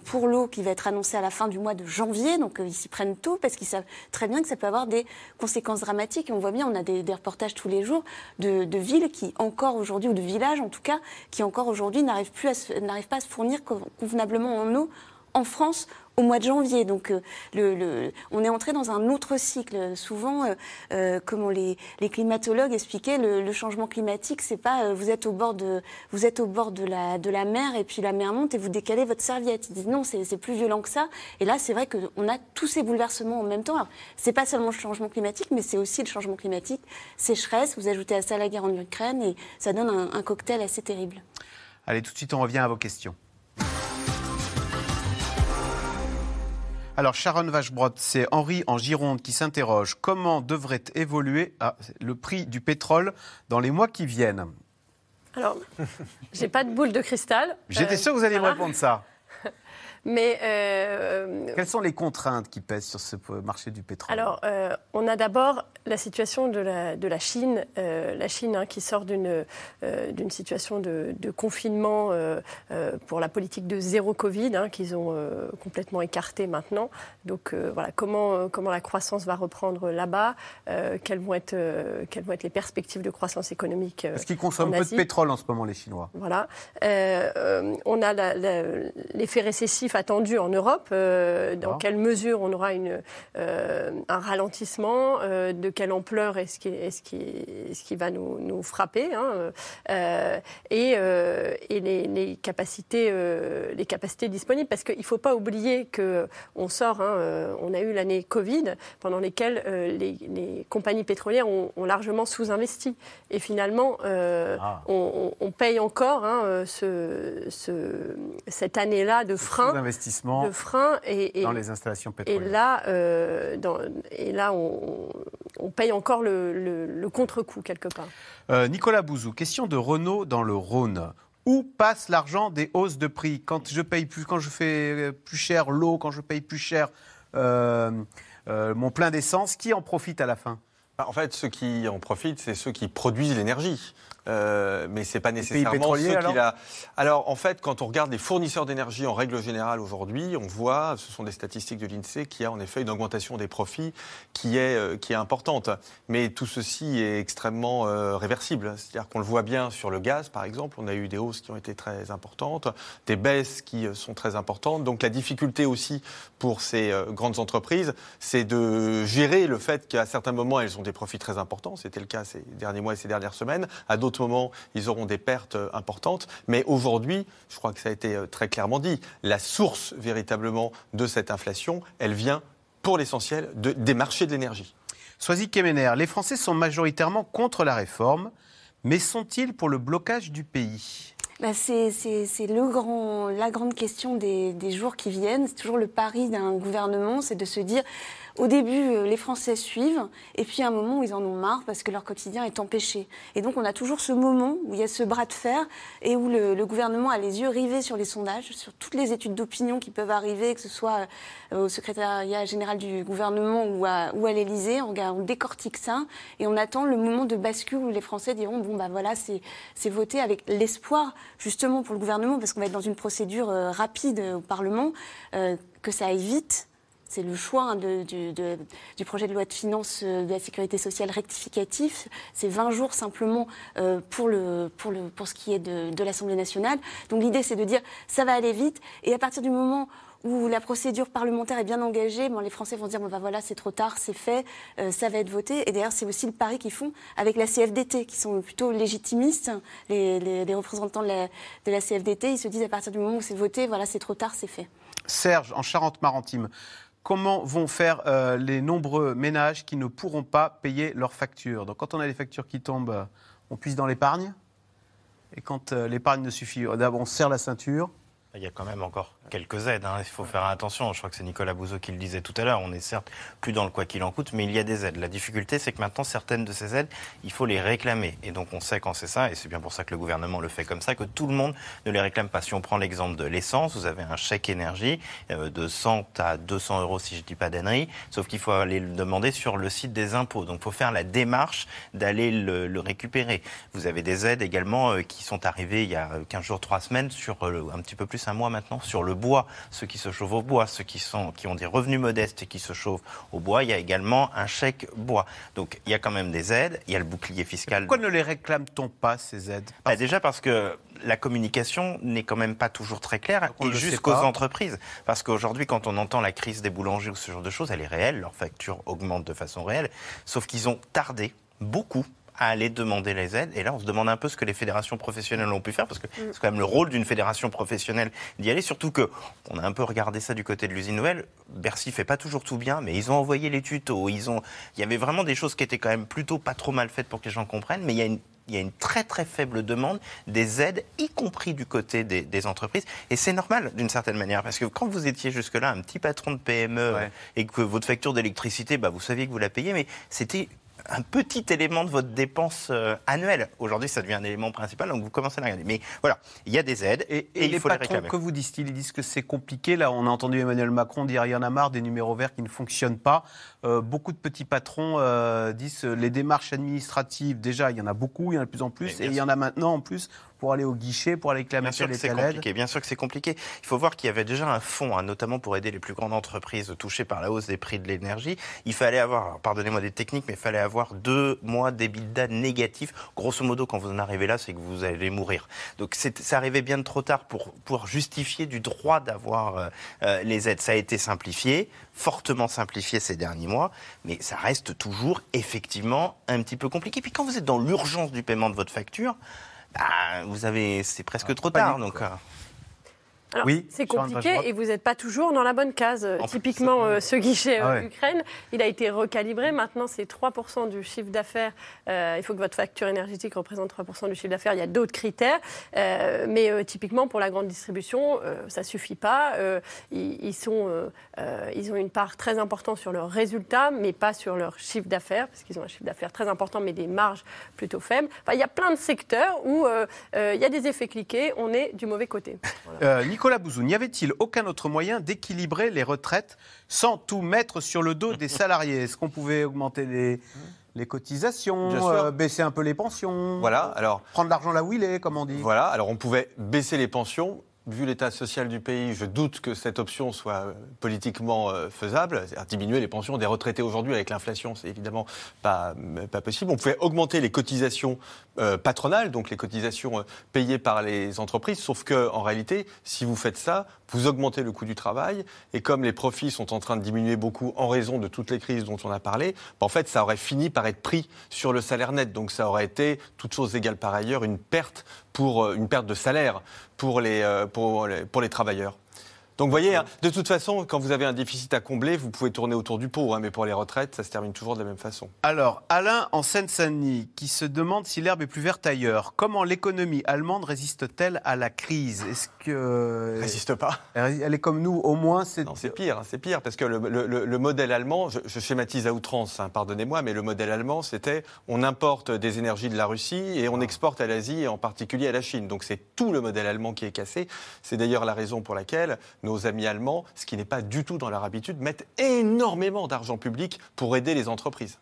pour l'eau qui va être annoncé à la fin du mois de janvier. Donc, euh, ils s'y prennent tôt parce qu'ils savent très bien que ça peut avoir des conséquences dramatiques. On voit bien, on a des, reportages tous les jours de, de villes qui encore aujourd'hui, ou de villages en tout cas, qui encore aujourd'hui n'arrivent pas à se fournir co- convenablement en eau en France au mois de janvier. Donc, euh, on est entré dans un autre cycle. Souvent, euh, euh, comment les, climatologues expliquaient, le, changement climatique, c'est pas euh, vous êtes au bord de vous êtes au bord de la de la mer et puis la mer monte et vous décalez votre serviette. Ils disent non, c'est plus violent que ça. Et là, c'est vrai qu'on a tous ces bouleversements en même temps. C'est pas seulement le changement climatique, mais c'est aussi le changement climatique, sécheresse. Vous ajoutez à ça la guerre en Ukraine et ça donne un, un cocktail assez terrible. Allez, tout de suite, on revient à vos questions. Alors, Sharon Vachebrot, c'est Henri en Gironde qui s'interroge. Comment devrait évoluer ah, le prix du pétrole dans les mois qui viennent? Alors, j'ai pas de boule de cristal. J'étais Euh, sûr que vous alliez voilà. me répondre ça. Mais euh, Quelles sont les contraintes qui pèsent sur ce marché du pétrole? Alors, euh, on a d'abord la situation de la, de la Chine, euh, la Chine hein, qui sort d'une d'une situation de, de confinement pour la politique de zéro Covid, hein, qu'ils ont complètement écarté maintenant. Donc voilà, comment, comment la croissance va reprendre là-bas, quelles, vont être, quelles vont être les perspectives de croissance économique Parce qu'ils consomment en peu de pétrole en ce moment, les Chinois? Voilà. On a l'effet récessif attendu en Europe. Euh, dans quelle mesure on aura une, euh, un ralentissement euh, De quelle ampleur est-ce qui, est qui, est qui va nous, nous frapper hein, Et, et les, les capacités, les capacités disponibles. Parce qu'il ne faut pas oublier qu'on sort, hein, on a eu l'année Covid, pendant lesquelles les, les compagnies pétrolières ont, ont largement sous-investi. Et finalement, euh, on, on- on paye encore hein, ce, ce- cette année-là de frein. D'investissement De frein et, et- dans les installations et pétrolières. là, euh, dans- et là on, on paye encore le, le- le contre-coup quelque part. Euh, Nicolas Bouzou, question de Renault dans le Rhône. Où passe l'argent des hausses de prix Quand je paye plus, quand je fais plus cher l'eau, quand je paye plus cher euh, euh, mon plein d'essence, qui en profite à la fin? Bah, En fait, ceux qui en profitent, c'est ceux qui produisent l'énergie. Euh, mais c'est pas nécessairement pétroliers, ceux alors qui la. Alors, en fait, quand on regarde les fournisseurs d'énergie en règle générale aujourd'hui, on voit, ce sont des statistiques de l'INSEE, qu'il y a en effet une augmentation des profits qui est, euh, qui est importante. Mais tout ceci est extrêmement euh, réversible. C'est-à-dire qu'on le voit bien sur le gaz, par exemple. On a eu des hausses qui ont été très importantes, des baisses qui euh, sont très importantes. Donc, la difficulté aussi pour ces euh, grandes entreprises, c'est de gérer le fait qu'à certains moments, elles ont des profits très importants. C'était le cas ces derniers mois et ces dernières semaines. À d'autres moments, ils auront des pertes euh, importantes. Mais aujourd'hui, je crois que ça a été euh, très clairement dit, la source véritablement de cette inflation, elle vient pour l'essentiel de- des marchés de l'énergie. Soisy Kemener, les Français sont majoritairement contre la réforme, mais sont-ils pour le blocage du pays? Bah, c'est c'est- c'est le grand, la grande question des, des jours qui viennent. C'est toujours le pari d'un gouvernement, c'est de se dire, au début, euh, les Français suivent, et puis à un moment où ils en ont marre parce que leur quotidien est empêché. Et donc on a toujours ce moment où il y a ce bras de fer et où le, gouvernement a les yeux rivés sur les sondages, sur toutes les études d'opinion qui peuvent arriver, que ce soit euh, au secrétariat général du gouvernement ou à, ou l'Élysée. On, décortique ça et on attend le moment de bascule où les Français diront bon bah voilà c'est voté avec l'espoir justement pour le gouvernement parce qu'on va être dans une procédure euh, rapide au Parlement que ça aille vite. C'est le choix hein, du, projet de loi de finances euh, de la sécurité sociale rectificatif. C'est 20 jours simplement euh, pour, ce qui est de, l'Assemblée nationale. Donc l'idée, c'est de dire ça va aller vite. Et à partir du moment où la procédure parlementaire est bien engagée, les Français vont dire bah, voilà, c'est trop tard, c'est fait, euh, ça va être voté. Et d'ailleurs, c'est aussi le pari qu'ils font avec la CFDT, qui sont plutôt légitimistes. Les, les- représentants de la, de la CFDT, ils se disent à partir du moment où c'est voté, voilà, c'est trop tard, c'est fait. Serge, en Charente-Maritime, comment vont faire euh, les nombreux ménages qui ne pourront pas payer leurs factures Donc quand on a des factures qui tombent, euh, on puise dans l'épargne Et quand euh, l'épargne ne suffit, d'abord on se serre la ceinture. Il y a quand même encore quelques aides. hein. Il faut faire attention. Je crois que c'est Nicolas Bouzot qui le disait tout à l'heure. On est certes plus dans le quoi qu'il en coûte, mais il y a des aides. La difficulté, c'est que maintenant, certaines de ces aides, il faut les réclamer. Et donc, on sait quand c'est ça, et c'est bien pour ça que le gouvernement le fait comme ça, que tout le monde ne les réclame pas. Si on prend l'exemple de l'essence, vous avez un chèque énergie euh, de 100 à 200 euros, si je ne dis pas d'annerie, sauf qu'il faut aller le demander sur le site des impôts. Donc, il faut faire la démarche d'aller le, le récupérer. Vous avez des aides également euh, qui sont arrivées il y a 15 jours, 3 semaines, sur euh, un petit peu plus un mois maintenant, sur le bois. Ceux qui se chauffent au bois, ceux qui, sont, qui ont des revenus modestes et qui se chauffent au bois, il y a également un chèque bois. Donc il y a quand même des aides, il y a le bouclier fiscal. Pourquoi ne les réclame-t-on pas, ces aides? Bah, déjà parce que la communication n'est quand même pas toujours très claire et jusqu'aux entreprises. Parce qu'aujourd'hui, quand on entend la crise des boulangers ou ce genre de choses, elle est réelle, leurs factures augmentent de façon réelle, sauf qu'ils ont tardé beaucoup à aller demander les aides. Et là, on se demande un peu ce que les fédérations professionnelles ont pu faire, parce que c'est quand même le rôle d'une fédération professionnelle d'y aller. Surtout que on a un peu regardé ça du côté de l'usine nouvelle. Bercy fait pas toujours tout bien, mais ils ont envoyé les tutos. Ils ont, il y avait vraiment des choses qui étaient quand même plutôt pas trop mal faites pour que les gens comprennent. Mais il y a une il y a une très très faible demande des aides, y compris du côté des, des entreprises. Et c'est normal d'une certaine manière, parce que quand vous étiez jusque-là un petit patron de PME et que votre facture d'électricité, bah, vous saviez que vous la payez, mais c'était un petit élément de votre dépense euh, annuelle. Aujourd'hui, ça devient un élément principal, donc vous commencez à la regarder. Mais voilà, il y a des aides et, Et, il les faut les réclamer. que vous disent-ils? Ils disent que c'est compliqué. Là, on a entendu Emmanuel Macron dire il y en a marre des numéros verts qui ne fonctionnent pas. Euh, beaucoup de petits patrons euh, disent les démarches administratives, déjà, il y en a beaucoup, il y en a de plus en plus. Et il y en a maintenant en plus pour aller au guichet, pour aller telle que et c'est compliqué. Bien sûr que c'est compliqué. Il faut voir qu'il y avait déjà un fonds, hein, notamment pour aider les plus grandes entreprises touchées par la hausse des prix de l'énergie. Il fallait avoir, pardonnez-moi des techniques, mais il fallait avoir deux mois d'EBITDA négatifs. Grosso modo, quand vous en arrivez là, c'est que vous allez mourir. Donc c'est ça arrivait bien trop tard pour pour justifier du droit d'avoir euh, euh, les aides. Ça a été simplifié, fortement simplifié ces derniers mois, mais ça reste toujours effectivement un petit peu compliqué. Puis quand vous êtes dans l'urgence du paiement de votre facture, bah, vous avez, c'est presque trop tard. Donc, euh, Alors, Oui, c'est compliqué et vous n'êtes pas toujours dans la bonne case. Euh, Typiquement, euh, ce guichet euh, Ah ouais. Ukraine, il a été recalibré. Maintenant, c'est 3% du chiffre d'affaires. Euh, il faut que votre facture énergétique représente 3% du chiffre d'affaires. Il y a d'autres critères. Euh, mais typiquement, pour la grande distribution, ça ne suffit pas. Ils, ils sont, ils ont une part très importante sur leurs résultats, mais pas sur leur chiffre d'affaires, parce qu'ils ont un chiffre d'affaires très important, mais des marges plutôt faibles. Enfin, il y a plein de secteurs où il y a des effets cliqués. On est du mauvais côté. Nicolas Bouzou, n'y avait-il aucun autre moyen d'équilibrer les retraites sans tout mettre sur le dos des salariés? Est-ce qu'on pouvait augmenter les, les cotisations, euh, baisser un peu les pensions? Voilà, alors. Prendre l'argent là où il est, comme on dit. Voilà, alors on pouvait baisser les pensions. Vu l'état social du pays, je doute que cette option soit euh, politiquement euh, faisable. Diminuer les pensions des retraités aujourd'hui avec l'inflation, c'est évidemment pas, euh, possible. On pouvait augmenter les cotisations patronales, donc les cotisations payées par les entreprises, sauf que en réalité, si vous faites ça, vous augmentez le coût du travail, et comme les profits sont en train de diminuer beaucoup en raison de toutes les crises dont on a parlé, bah, en fait, ça aurait fini par être pris sur le salaire net. Donc ça aurait été, toutes choses égales par ailleurs, une perte pour euh, une perte de salaire pour les, euh, travailleurs. Donc vous voyez, hein, de toute façon, quand vous avez un déficit à combler, vous pouvez tourner autour du pot, hein, mais pour les retraites, ça se termine toujours de la même façon. Alors, Alain en Seine-Saint-Denis, qui se demande si l'herbe est plus verte ailleurs. Comment l'économie allemande résiste-t-elle à la crise? Est-ce que résiste pas Elle est comme nous, au moins. C'est Non, c'est pire, hein, c'est pire, parce que le, le- le- le modèle allemand, je, je schématise à outrance, pardonnez-moi, mais le modèle allemand, c'était on importe des énergies de la Russie et on exporte à l'Asie et en particulier à la Chine. Donc c'est tout le modèle allemand qui est cassé. C'est d'ailleurs la raison pour laquelle nos amis allemands, ce qui n'est pas du tout dans leur habitude, mettent énormément d'argent public pour aider les entreprises.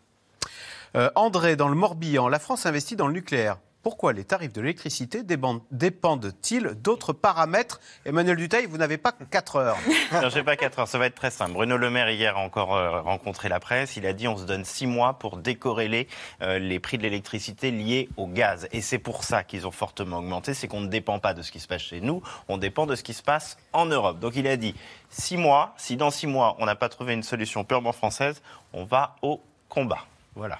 Euh, André, dans le Morbihan, la France investit dans le nucléaire. Pourquoi les tarifs de l'électricité dépendent- dépendent-ils d'autres paramètres Emmanuel Duteil, vous n'avez pas 4 heures. Non, j'ai pas 4 heures, ça va être très simple. Bruno Le Maire, hier, a encore euh, rencontré la presse. Il a dit on se donne 6 mois pour décorréler euh, les prix de l'électricité liés au gaz. Et c'est pour ça qu'ils ont fortement augmenté. C'est qu'on ne dépend pas de ce qui se passe chez nous, on dépend de ce qui se passe en Europe. Donc il a dit 6 mois, si dans 6 mois on n'a pas trouvé une solution purement française, on va au combat. Voilà.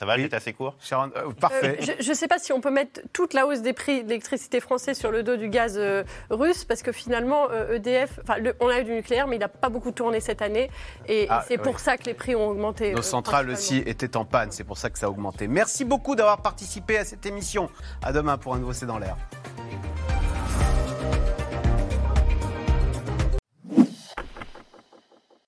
Ça va, j'étais assez court Sharon, euh, Parfait. Euh, je ne sais pas si on peut mettre toute la hausse des prix de l'électricité français sur le dos du gaz euh, russe, parce que finalement, euh, EDF, enfin, le- on a eu du nucléaire, mais il n'a pas beaucoup tourné cette année, et, et Ah, c'est pour oui. ça que les prix ont augmenté. Nos euh, centrales aussi étaient en panne, c'est pour ça que ça a augmenté. Merci beaucoup d'avoir participé à cette émission. À demain pour un nouveau C'est dans l'air.